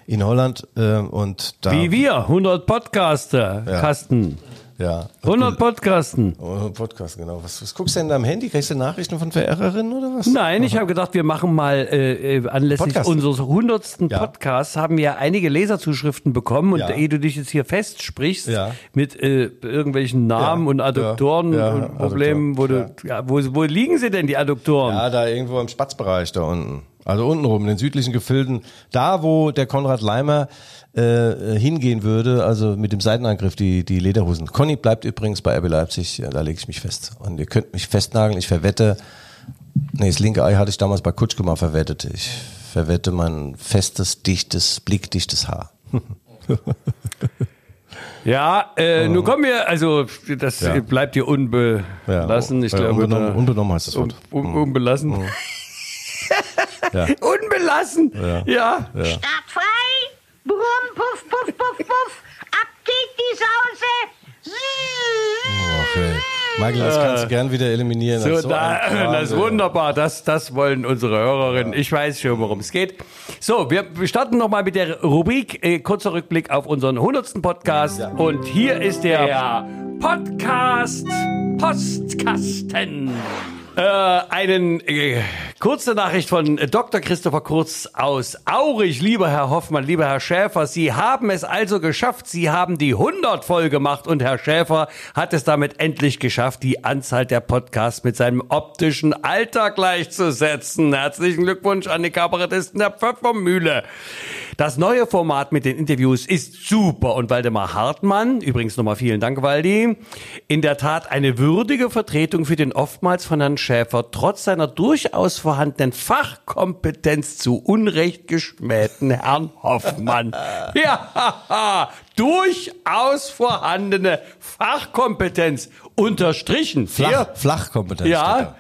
Speaker 1: in Holland äh, und da
Speaker 2: Wie wir, 100 Podcaster,
Speaker 1: Ja.
Speaker 2: Kasten.
Speaker 1: Ja
Speaker 2: 100 Podcasten.
Speaker 1: Oh, Podcast genau. Was, was guckst du denn da am Handy? Kriegst du Nachrichten von Verehrerinnen oder was?
Speaker 2: Nein, ich habe gedacht, wir machen mal äh, äh, anlässlich
Speaker 1: Podcast.
Speaker 2: unseres hundertsten
Speaker 1: Ja.
Speaker 2: Podcasts haben wir einige Leserzuschriften bekommen und
Speaker 1: Ja.
Speaker 2: ehe du dich jetzt hier festsprichst
Speaker 1: Ja.
Speaker 2: mit äh, irgendwelchen Namen und Adduktoren und Problemen, wo du ja, wo, wo liegen sie denn die Adduktoren?
Speaker 1: Ja, da irgendwo im Spatzbereich da unten. Also unten rum, in den südlichen Gefilden. Da, wo der Konrad Leimer äh, hingehen würde, also mit dem Seitenangriff, die, die Lederhosen. Conny bleibt übrigens bei RB Leipzig, ja, da lege ich mich fest. Und ihr könnt mich festnageln, ich verwette, nee, das linke Ei hatte ich damals bei Kutschke mal verwettet. Ich verwette mein festes, dichtes, blickdichtes Haar.
Speaker 2: Ja, äh, nun kommen wir, also das
Speaker 1: Oh. Ja.
Speaker 2: bleibt dir unbelassen. ich
Speaker 1: äh,
Speaker 2: glaube,
Speaker 1: unbenommen,
Speaker 2: da-
Speaker 1: unbenommen heißt das
Speaker 2: un,
Speaker 1: Wort.
Speaker 2: un, unbelassen.
Speaker 1: Ja.
Speaker 2: Unbelassen. Ja.
Speaker 5: Start frei. Brumm, puff, puff, puff, puff. Ab geht die Sause.
Speaker 1: Ach, ey. Michael, das kannst du gern wieder eliminieren.
Speaker 2: So,
Speaker 1: Das ist so
Speaker 2: da, das ist wunderbar. Das, das wollen unsere Hörerinnen. Ich weiß schon, worum es geht. So, wir starten nochmal mit der Rubrik. Äh, kurzer Rückblick auf unseren 100. Podcast. Und hier ist der Podcast Postkasten. Äh, einen äh, kurze Nachricht von Dr. Christopher Kurz aus Aurich. Lieber Herr Hoffmann, lieber Herr Schäfer, Sie haben es also geschafft. Sie haben die 100 voll gemacht und Herr Schäfer hat es damit endlich geschafft, die Anzahl der Podcasts mit seinem optischen Alter gleichzusetzen. Herzlichen Glückwunsch an die Kabarettisten der Pfeffermühle. Das neue Format mit den Interviews ist super und Waldemar Hartmann, übrigens nochmal vielen Dank, Waldi, in der Tat eine würdige Vertretung für den oftmals von Herrn Schäfer trotz seiner durchaus vorhandenen Fachkompetenz zu Unrecht geschmähten Herrn Hoffmann. Ja, durchaus vorhandene Fachkompetenz unterstrichen.
Speaker 1: Flach, Flachkompetenz.
Speaker 2: ja.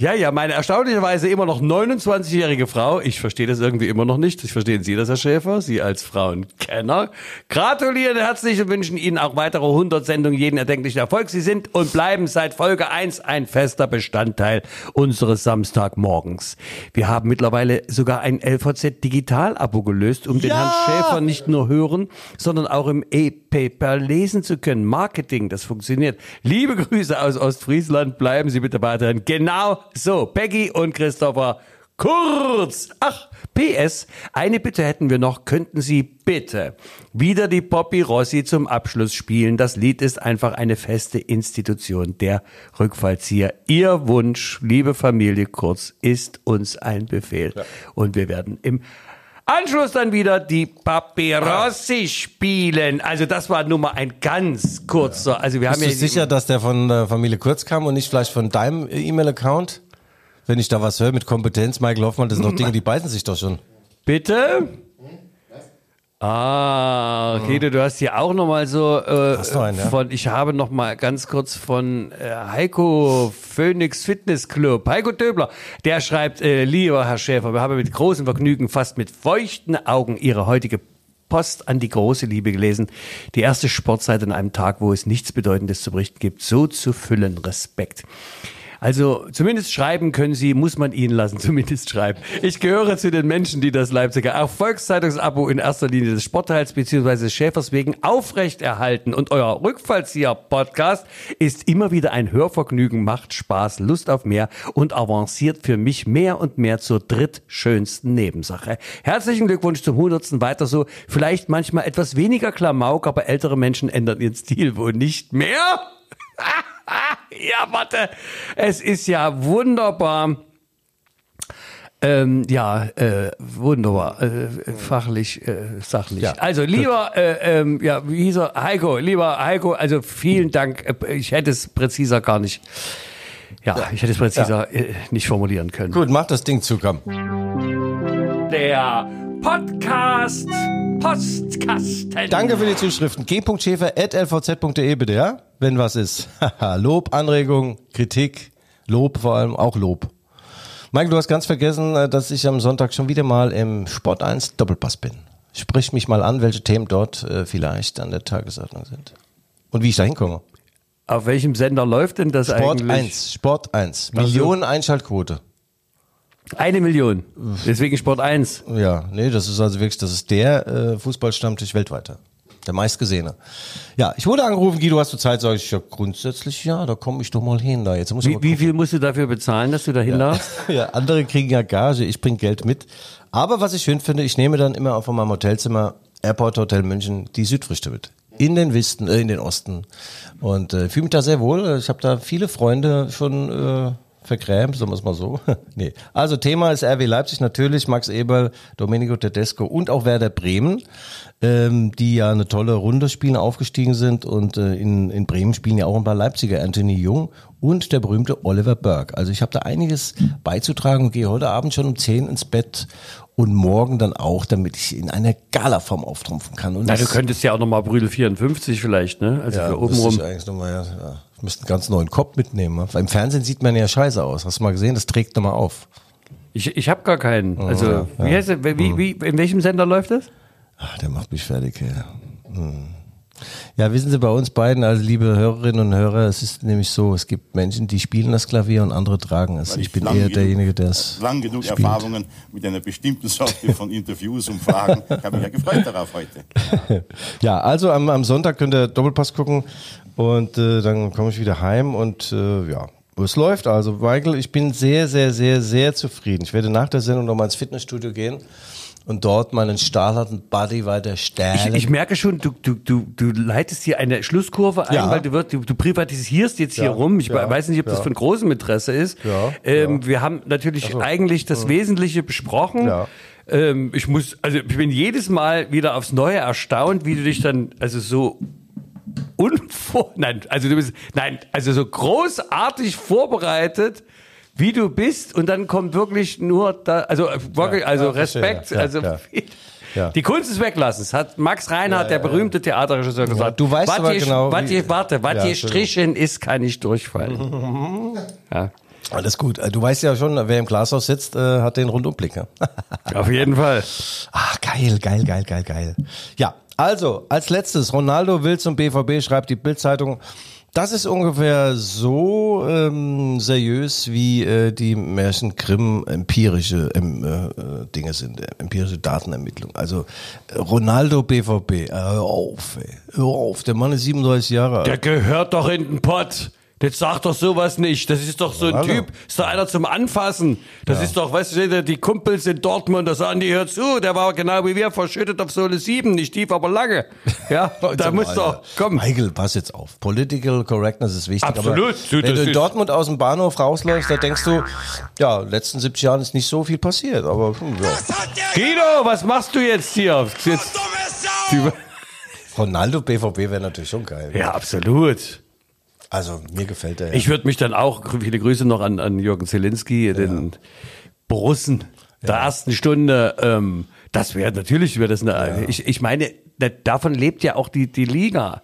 Speaker 2: Ja, ja, meine erstaunlicherweise immer noch 29-jährige Frau. Ich verstehe das irgendwie immer noch nicht. Ich verstehen Sie das, Herr Schäfer? Sie als Frauenkenner. Gratulieren herzlich und wünschen Ihnen auch weitere 100 Sendungen jeden erdenklichen Erfolg. Sie sind und bleiben seit Folge 1 ein fester Bestandteil unseres Samstagmorgens. Wir haben mittlerweile sogar ein LVZ-Digital-Abo gelöst, um den Herrn Schäfer nicht nur hören, sondern auch im E-Paper lesen zu können. Marketing, das funktioniert. Liebe Grüße aus Ostfriesland. Bleiben Sie bitte weiterhin genau so. Peggy und Christopher Kurz. Ach, PS, eine Bitte hätten wir noch. Könnten Sie bitte wieder die Poppy Rossi zum Abschluss spielen? Das Lied ist einfach eine feste Institution. Der Rückfallzieher. Ihr Wunsch, liebe Familie Kurz, ist uns ein Befehl. Und wir werden im Anschluss dann wieder die Paperossi spielen. Also das war nur mal ein ganz kurzer. Also wir haben
Speaker 1: Bist du
Speaker 2: ja
Speaker 1: sicher, dass der von der Familie Kurz kam und nicht vielleicht von deinem E-Mail-Account? Wenn ich da was höre mit Kompetenz, Michael Hoffmann, das sind doch Dinge, die beißen sich doch schon.
Speaker 2: Bitte? Ah, Guido, du hast hier auch noch mal so äh,
Speaker 1: Hast du einen, ja?
Speaker 2: von, ich habe noch mal ganz kurz von äh, Heiko Phoenix Fitness Club, Heiko Döbler, der schreibt, äh, lieber Herr Schäfer, wir haben mit großem Vergnügen fast mit feuchten Augen Ihre heutige Post an die große Liebe gelesen. Die erste Sportseite an einem Tag, wo es nichts Bedeutendes zu berichten gibt. So zu füllen. Respekt. Also zumindest schreiben können Sie, muss man Ihnen lassen, zumindest schreiben. Ich gehöre zu den Menschen, die das Leipziger Erfolgszeitungsabo in erster Linie des Sportteils bzw. des Schäfers wegen aufrechterhalten. Und euer Rückfallzieher-Podcast ist immer wieder ein Hörvergnügen, macht Spaß, Lust auf mehr und avanciert für mich mehr und mehr zur drittschönsten Nebensache. Herzlichen Glückwunsch zum 100. Weiter so. Vielleicht manchmal etwas weniger Klamauk, aber ältere Menschen ändern ihren Stil wohl nicht mehr. Ja, warte. Es ist ja wunderbar. Ähm, ja, äh, wunderbar, äh, fachlich, äh, sachlich.
Speaker 1: Ja,
Speaker 2: also lieber, äh, ähm, ja, wie hieß er? Heiko, lieber Heiko, also vielen Dank. Äh, Ich hätte es präziser gar nicht, ja, ich hätte es präziser äh, nicht formulieren können.
Speaker 1: Gut, mach das Ding zu, komm.
Speaker 2: Der Podcast Postkasten.
Speaker 1: Danke für die Zuschriften. g.schäfer.lvz.de bitte, ja? Wenn was ist. Haha, Lob, Anregung, Kritik, Lob vor allem, auch Lob. Michael, du hast ganz vergessen, äh, dass ich am Sonntag schon wieder mal im Sport 1 Doppelpass bin. Sprich mich mal an, welche Themen dort äh, vielleicht an der Tagesordnung sind. Und wie ich da hinkomme.
Speaker 2: Auf welchem Sender läuft denn das
Speaker 1: Sport
Speaker 2: eigentlich?
Speaker 1: 1, Sport 1. Millionen Einschaltquote.
Speaker 2: Eine Million. Deswegen Sport 1.
Speaker 1: Ja, nee, das ist also wirklich, das ist der äh, Fußballstammtisch weltweiter. Der meistgesehene. Ja, ich wurde angerufen, Guido, hast du Zeit? Sag ich, ja, grundsätzlich ja, da komme ich doch mal hin. Da jetzt muss ich
Speaker 2: Wie, wie viel musst du dafür bezahlen, dass du da hin darfst?
Speaker 1: Ja, andere kriegen ja Gage, ich bring Geld mit. Aber was ich schön finde, ich nehme dann immer auch von meinem Hotelzimmer Airport Hotel München die Südfrüchte mit. In den Westen, äh, in den Osten. Und äh, fühle mich da sehr wohl. Ich habe da viele Freunde schon äh, vergrämt, sagen wir es mal so. nee. Also Thema ist RW Leipzig natürlich, Max Eberl, Domenico Tedesco und auch Werder Bremen, ähm, die ja eine tolle Runde spielen, aufgestiegen sind. Und äh, in, in Bremen spielen ja auch ein paar Leipziger, Anthony Jung und der berühmte Oliver Burke. Also ich habe da einiges beizutragen und gehe heute Abend schon um 10 ins Bett und morgen dann auch, damit ich in einer Galaform auftrumpfen kann. Und
Speaker 2: Na, du könntest ja auch nochmal Brüdel 54 vielleicht, ne? Also
Speaker 1: ja,
Speaker 2: für oben rum.
Speaker 1: ich eigentlich noch mal, ja, ja. Ich müsste einen ganz neuen Kopf mitnehmen. ne? Weil Im Fernsehen sieht man ja scheiße aus. Hast du mal gesehen? Das trägt nochmal auf.
Speaker 2: Ich, ich habe gar keinen. Also,
Speaker 1: ja,
Speaker 2: wie heißt der, wie, wie, in welchem Sender läuft das?
Speaker 1: Ach, der macht mich fertig. Ja. Hm. Ja, wissen Sie, bei uns beiden, also liebe Hörerinnen und Hörer, es ist nämlich so, es gibt Menschen, die spielen das Klavier und andere tragen es.
Speaker 9: Weil
Speaker 1: Ich bin eher
Speaker 9: genug-
Speaker 1: derjenige, der es
Speaker 9: Lang genug
Speaker 1: spielt.
Speaker 9: Erfahrungen mit einer bestimmten Sorte von Interviews und Fragen. Ich habe mich ja gefreut darauf heute.
Speaker 1: Ja, also am, am Sonntag könnt ihr Doppelpass gucken und äh, dann komme ich wieder heim und äh, ja, es läuft also. Michael, ich bin sehr, sehr, sehr, sehr zufrieden. Ich werde nach der Sendung nochmal ins Fitnessstudio gehen und dort meinen stahlharten Body weiter
Speaker 2: Ich,
Speaker 1: stärken.
Speaker 2: ich merke schon, du, du, du, du leitest hier eine Schlusskurve ein,
Speaker 1: Ja.
Speaker 2: weil du, wird, du, du privatisierst jetzt hier
Speaker 1: Ja,
Speaker 2: rum. Ich
Speaker 1: ja,
Speaker 2: weiß nicht, ob das von großem Interesse ist. Ähm, Wir haben natürlich eigentlich das Wesentliche besprochen. Ähm, ich muss, also ich bin jedes Mal wieder aufs Neue erstaunt, wie du dich dann, also so unvor, nein, also du bist, nein, also so großartig vorbereitet, wie du bist und dann kommt wirklich nur da, also äh, wirklich, also
Speaker 1: ja,
Speaker 2: Respekt,
Speaker 1: ja,
Speaker 2: also
Speaker 1: ja. Ja.
Speaker 2: die Kunst des Weglassens hat Max Reinhardt, der berühmte Theaterregisseur, gesagt.
Speaker 1: du weißt
Speaker 2: was
Speaker 1: aber
Speaker 2: je,
Speaker 1: genau,
Speaker 2: was je, warte, was
Speaker 1: Ja,
Speaker 2: je strichen ist, kann nicht durchfallen. ja,
Speaker 1: Alles gut. Äh, Du weißt ja schon, wer im Glashaus sitzt, äh, hat den Rundumblick. Ne?
Speaker 2: auf jeden Fall.
Speaker 1: Ach, geil, geil, geil, geil, geil. Ja, also, als letztes, Ronaldo will zum BVB, schreibt die Bildzeitung. Das ist ungefähr so ähm, seriös, wie äh, die Märchen Grimm empirische ähm, äh, Dinge sind, äh, empirische Datenermittlung. Also äh, Ronaldo BVB, äh, hör auf, ey, hör auf, der Mann ist 37 Jahre alt.
Speaker 2: Der gehört doch in den Pott. Jetzt sag doch sowas nicht. Das ist doch so ein. Typ, ist doch einer zum Anfassen. Das ist doch, weißt du, die Kumpels in Dortmund, das sagen die, hör zu, der war genau wie wir, verschüttet auf Sohle 7, nicht tief, aber lange. Ja, da muss doch, komm.
Speaker 1: Michael, pass jetzt auf. Political Correctness ist wichtig.
Speaker 2: Absolut.
Speaker 1: Aber wenn
Speaker 2: das
Speaker 1: du in Dortmund aus dem Bahnhof rausläufst, da denkst du, ja, letzten 70 Jahren ist nicht so viel passiert. Aber hm, ja.
Speaker 2: Guido, was machst du jetzt hier? Jetzt,
Speaker 1: Ronaldo BVB wäre natürlich schon geil.
Speaker 2: ja, absolut.
Speaker 1: Also mir gefällt der.
Speaker 2: Ich würde mich dann auch, viele Grüße noch an, an Jürgen Zielinski, den Borussen der ersten Stunde. Ähm, das wäre natürlich, wäre das eine, ich, ich meine, da- davon lebt ja auch die, die Liga.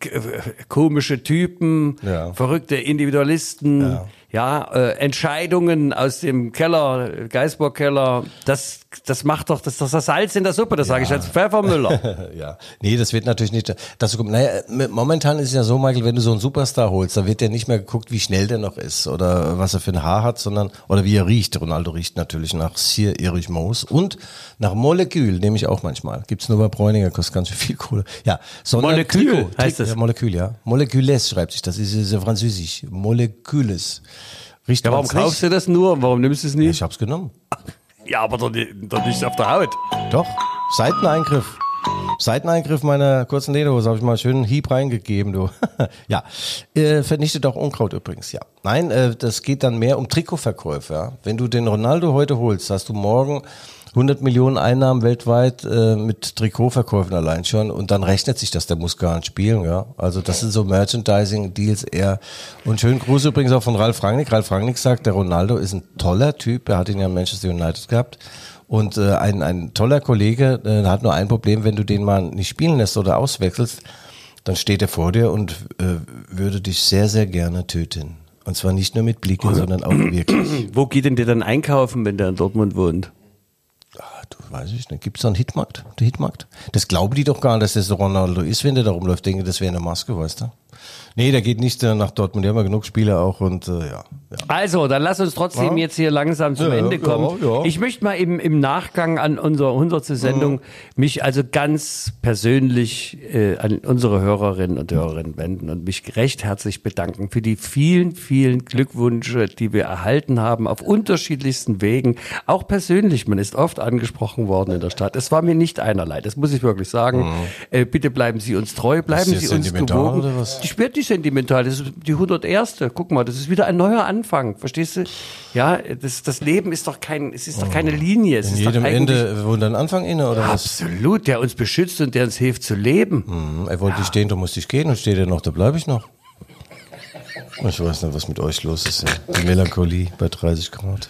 Speaker 2: Äh, Komische Typen,
Speaker 1: Ja.
Speaker 2: verrückte Individualisten, ja, äh, Entscheidungen aus dem Keller, Geisbock-Keller, das, das macht doch, das ist doch das Salz in der Suppe, das sage ich als Pfeffermüller.
Speaker 1: ja, nee, das wird natürlich nicht dazu kommen. Naja, momentan ist es ja so, Michael, wenn du so einen Superstar holst, dann wird ja nicht mehr geguckt, wie schnell der noch ist oder was er für ein Haar hat, sondern oder wie er riecht. Ronaldo riecht natürlich nach Sir Erich Moos und nach Molekül, nehme ich auch manchmal. Gibt's nur bei Bräuninger, kostet ganz schön viel Kohle. Ja, sondern
Speaker 2: Molekül heißt das.
Speaker 1: Ja, Molekül, ja. Molekules schreibt sich das, ist, ist ja französisch. Molekules. Riecht
Speaker 2: Ja, warum kaufst du das nur? Warum nimmst du es
Speaker 1: Ja,
Speaker 2: nicht?
Speaker 1: Ich hab's genommen.
Speaker 2: Ja, aber doch nicht, auf der Haut.
Speaker 1: Doch, Seiteneingriff. Seiteneingriff meiner kurzen Lederhose habe ich mal einen Hieb reingegeben, du. ja, äh, vernichtet auch Unkraut übrigens, ja. Nein, äh, das geht dann mehr um Trikotverkäufe. Ja? Wenn du den Ronaldo heute holst, hast du morgen 100 Millionen Einnahmen weltweit äh, mit Trikotverkäufen allein schon und dann rechnet sich das, der muss gar nicht spielen, ja. Also das sind so Merchandising-Deals eher. Und schönen Gruß übrigens auch von Ralf Rangnick. Ralf Rangnick sagt, der Ronaldo ist ein toller Typ, er hat ihn ja in Manchester United gehabt. Und äh, ein, ein toller Kollege äh, hat nur ein Problem, wenn du den mal nicht spielen lässt oder auswechselst, dann steht er vor dir und äh, würde dich sehr, sehr gerne töten. Und zwar nicht nur mit Blicken, sondern auch wirklich.
Speaker 2: Wo geht denn der dann einkaufen, wenn der in Dortmund wohnt?
Speaker 1: Weiß ich nicht. Gibt es da einen Hitmarkt? Der Hitmarkt? Das glauben die doch gar nicht, dass das der Ronaldo ist, wenn der da rumläuft. Denke, das wäre eine Maske, weißt du? Nee, der geht nicht äh, nach Dortmund. Die haben ja genug Spieler auch und äh, ja. ja.
Speaker 2: Also, dann lass uns trotzdem
Speaker 1: Ja.
Speaker 2: jetzt hier langsam zum
Speaker 1: Ja,
Speaker 2: Ende kommen. Ich möchte mal eben im Nachgang an unsere 100. Sendung mich also ganz persönlich äh, an unsere Hörerinnen und Hörerinnen wenden und mich recht herzlich bedanken für die vielen, vielen Glückwünsche, die wir erhalten haben auf unterschiedlichsten Wegen. Auch persönlich, man ist oft angesprochen worden in der Stadt. Es war mir nicht einerlei, das muss ich wirklich sagen. Äh, bitte bleiben Sie uns treu, bleiben
Speaker 1: Mhm.
Speaker 2: Sie uns gewogen.
Speaker 1: oder was?
Speaker 2: Ich werde nicht sentimental, das ist die 101. Guck mal, das ist wieder ein neuer Anfang, verstehst du? Ja, das, das Leben ist doch kein, es ist doch keine Linie. Es
Speaker 1: In
Speaker 2: ist
Speaker 1: jedem Ende wohnt ein Anfang inne, oder was?
Speaker 2: absolut, der uns beschützt und der uns hilft zu leben.
Speaker 1: Hm, Er wollte nicht stehen, du musst dich gehen und steht er noch, da bleibe ich noch. Ich weiß nicht, was mit euch los ist. Ja. Die Melancholie bei 30 Grad.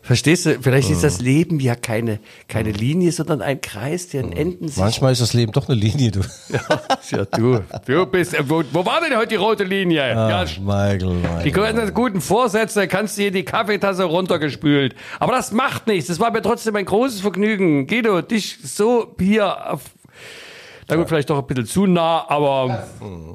Speaker 2: Verstehst du? Vielleicht ist das Leben ja keine, keine Linie, sondern ein Kreis, der in Enden sich.
Speaker 1: Manchmal ist das Leben doch eine Linie, du.
Speaker 2: Ja, du, du bist, äh, wo, wo war denn heute die rote Linie? ja,
Speaker 1: Ach, Michael, Michael.
Speaker 2: Die ganzen guten Vorsätze kannst du hier die Kaffeetasse runtergespült. Aber das macht nichts. Das war mir trotzdem ein großes Vergnügen. Guido, dich so hier auf Na gut, vielleicht doch ein bisschen zu nah, aber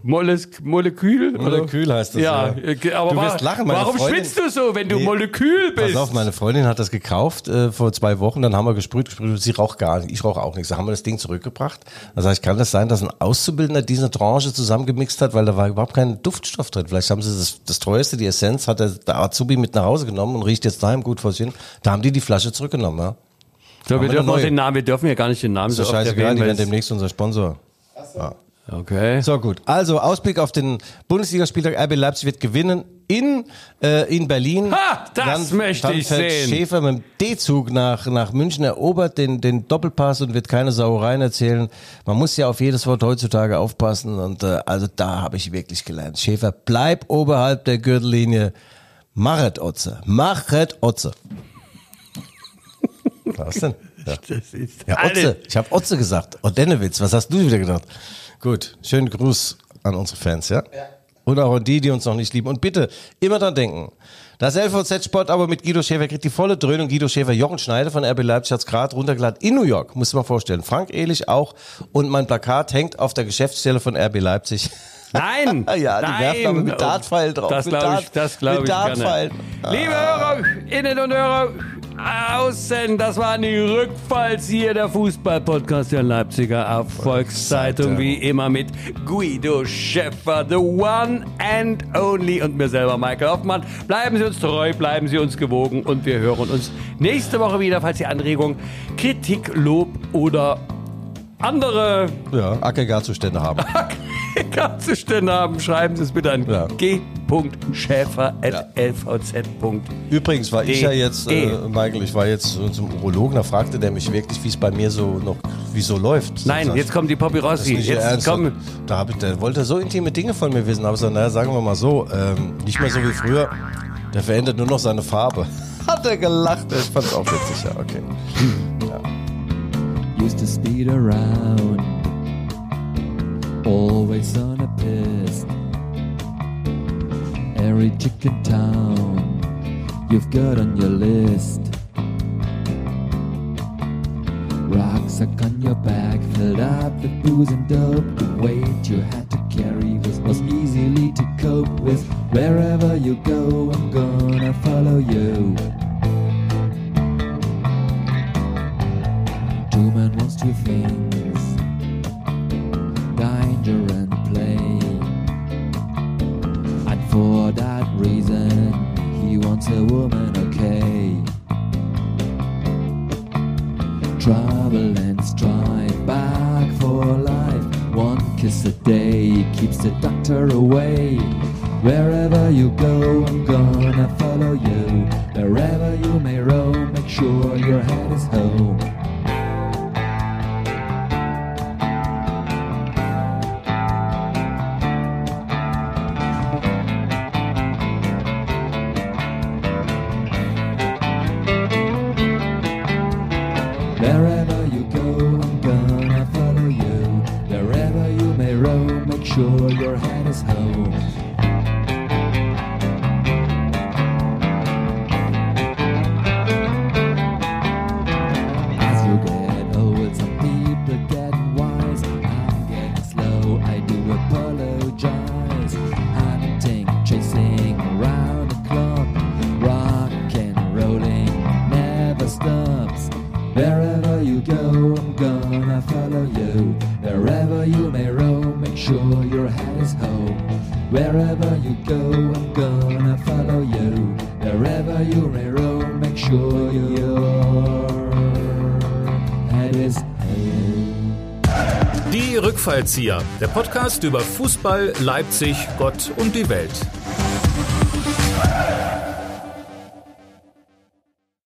Speaker 2: Moles, Molekül?
Speaker 1: Molekül heißt das,
Speaker 2: Ja,
Speaker 1: ja.
Speaker 2: äh, aber
Speaker 1: Du wirst lachen, meine
Speaker 2: warum
Speaker 1: Freundin-
Speaker 2: schwitzt du so, wenn du
Speaker 1: Nee.
Speaker 2: Molekül bist?
Speaker 1: Pass auf, meine Freundin hat das gekauft äh, vor zwei Wochen, dann haben wir gesprüht, gesprüht, sie raucht gar nicht, ich rauche auch nichts. Dann haben wir das Ding zurückgebracht. Da sag ich, kann das sein, dass ein Auszubildender diese Tranche zusammengemixt hat, weil da war überhaupt kein Duftstoff drin. Vielleicht haben sie das, das teuerste, die Essenz, hat der, der Azubi mit nach Hause genommen und riecht jetzt daheim gut vor sich hin. Da haben die die Flasche zurückgenommen, ja.
Speaker 2: So, wir dürfen auch den Namen, wir dürfen ja gar nicht den Namen so
Speaker 1: scheißegal, die werden demnächst unser Sponsor.
Speaker 2: Okay.
Speaker 1: So gut. Also Ausblick auf den Bundesligaspieltag. RB Leipzig wird gewinnen in äh, in Berlin.
Speaker 2: Ha, das möchte
Speaker 1: dann
Speaker 2: ich sehen.
Speaker 1: Schäfer mit dem D-Zug nach nach München erobert den den Doppelpass und wird keine Sauereien erzählen. Man muss ja auf jedes Wort heutzutage aufpassen und äh, also da habe ich wirklich gelernt. Schäfer, bleib oberhalb der Gürtellinie. Machet Otze. Machet Otze. Was denn? Ja.
Speaker 2: Das ist
Speaker 1: Ja. Otze. Ich habe Otze gesagt. Odenewitz. Was hast du wieder gedacht? Gut. Schönen Gruß an unsere Fans, ja? Und auch an die, die uns noch nicht lieben. Und bitte immer dran denken. Das LVZ Sport aber mit Guido Schäfer kriegt die volle Dröhnung. Guido Schäfer, Jochen Schneider von RB Leipzig hat's gerade runtergeladen in New York. Muss man vorstellen. Frank Ehlich auch. Und mein Plakat hängt auf der Geschäftsstelle von RB Leipzig.
Speaker 2: Nein!
Speaker 1: Ja, die
Speaker 2: nein.
Speaker 1: werfen aber mit Dartpfeilen drauf.
Speaker 2: Das
Speaker 1: Mit
Speaker 2: glaube ich, das glaube
Speaker 1: mit
Speaker 2: ich gerne.
Speaker 1: Dartpfeilen.
Speaker 2: Liebe Hörer, Innen und Hörer, außen, das waren die Rückfallzieher der Fußball-Podcast der Leipziger Erfolgszeitung, wie immer mit Guido Schäffer, the one and only und mir selber, Michael Hoffmann. Bleiben Sie uns treu, bleiben Sie uns gewogen und wir hören uns nächste Woche wieder, falls Sie Anregungen, Kritik, Lob oder andere
Speaker 1: Ja, Aggregatzustände haben.
Speaker 2: Zustände haben, schreiben Sie es bitte an
Speaker 1: Ja.
Speaker 2: g.schäfer.lvz.de.
Speaker 1: Übrigens war ich ja jetzt, äh, Michael, ich war jetzt so zum Urologen, da fragte der mich wirklich, wie es bei mir so noch, wie so läuft.
Speaker 2: Nein, jetzt kommt die Poppy
Speaker 1: das ist
Speaker 2: Rossi. Jetzt
Speaker 1: Ernst.
Speaker 2: komm.
Speaker 1: Da hab ich, der wollte so intime Dinge von mir wissen, aber so, naja, sagen wir mal so, ähm, nicht mehr so wie früher. Der verändert nur noch seine Farbe. Hat er gelacht, ich fand's auch witzig, ja, okay.
Speaker 10: used to speed around, always on a piss. Every chicken town you've got on your list. Rucksack on your back, filled up with booze and dope. The weight you had to carry was, easily to cope with. Wherever you go, I'm gonna follow you. Two men wants two things danger keeps the doctor away. Wherever you go, I'm gonna follow you. Wherever you may roam, make sure your head is home.
Speaker 3: Die Rückfallzieher, der Podcast über Fußball, Leipzig, Gott und die Welt.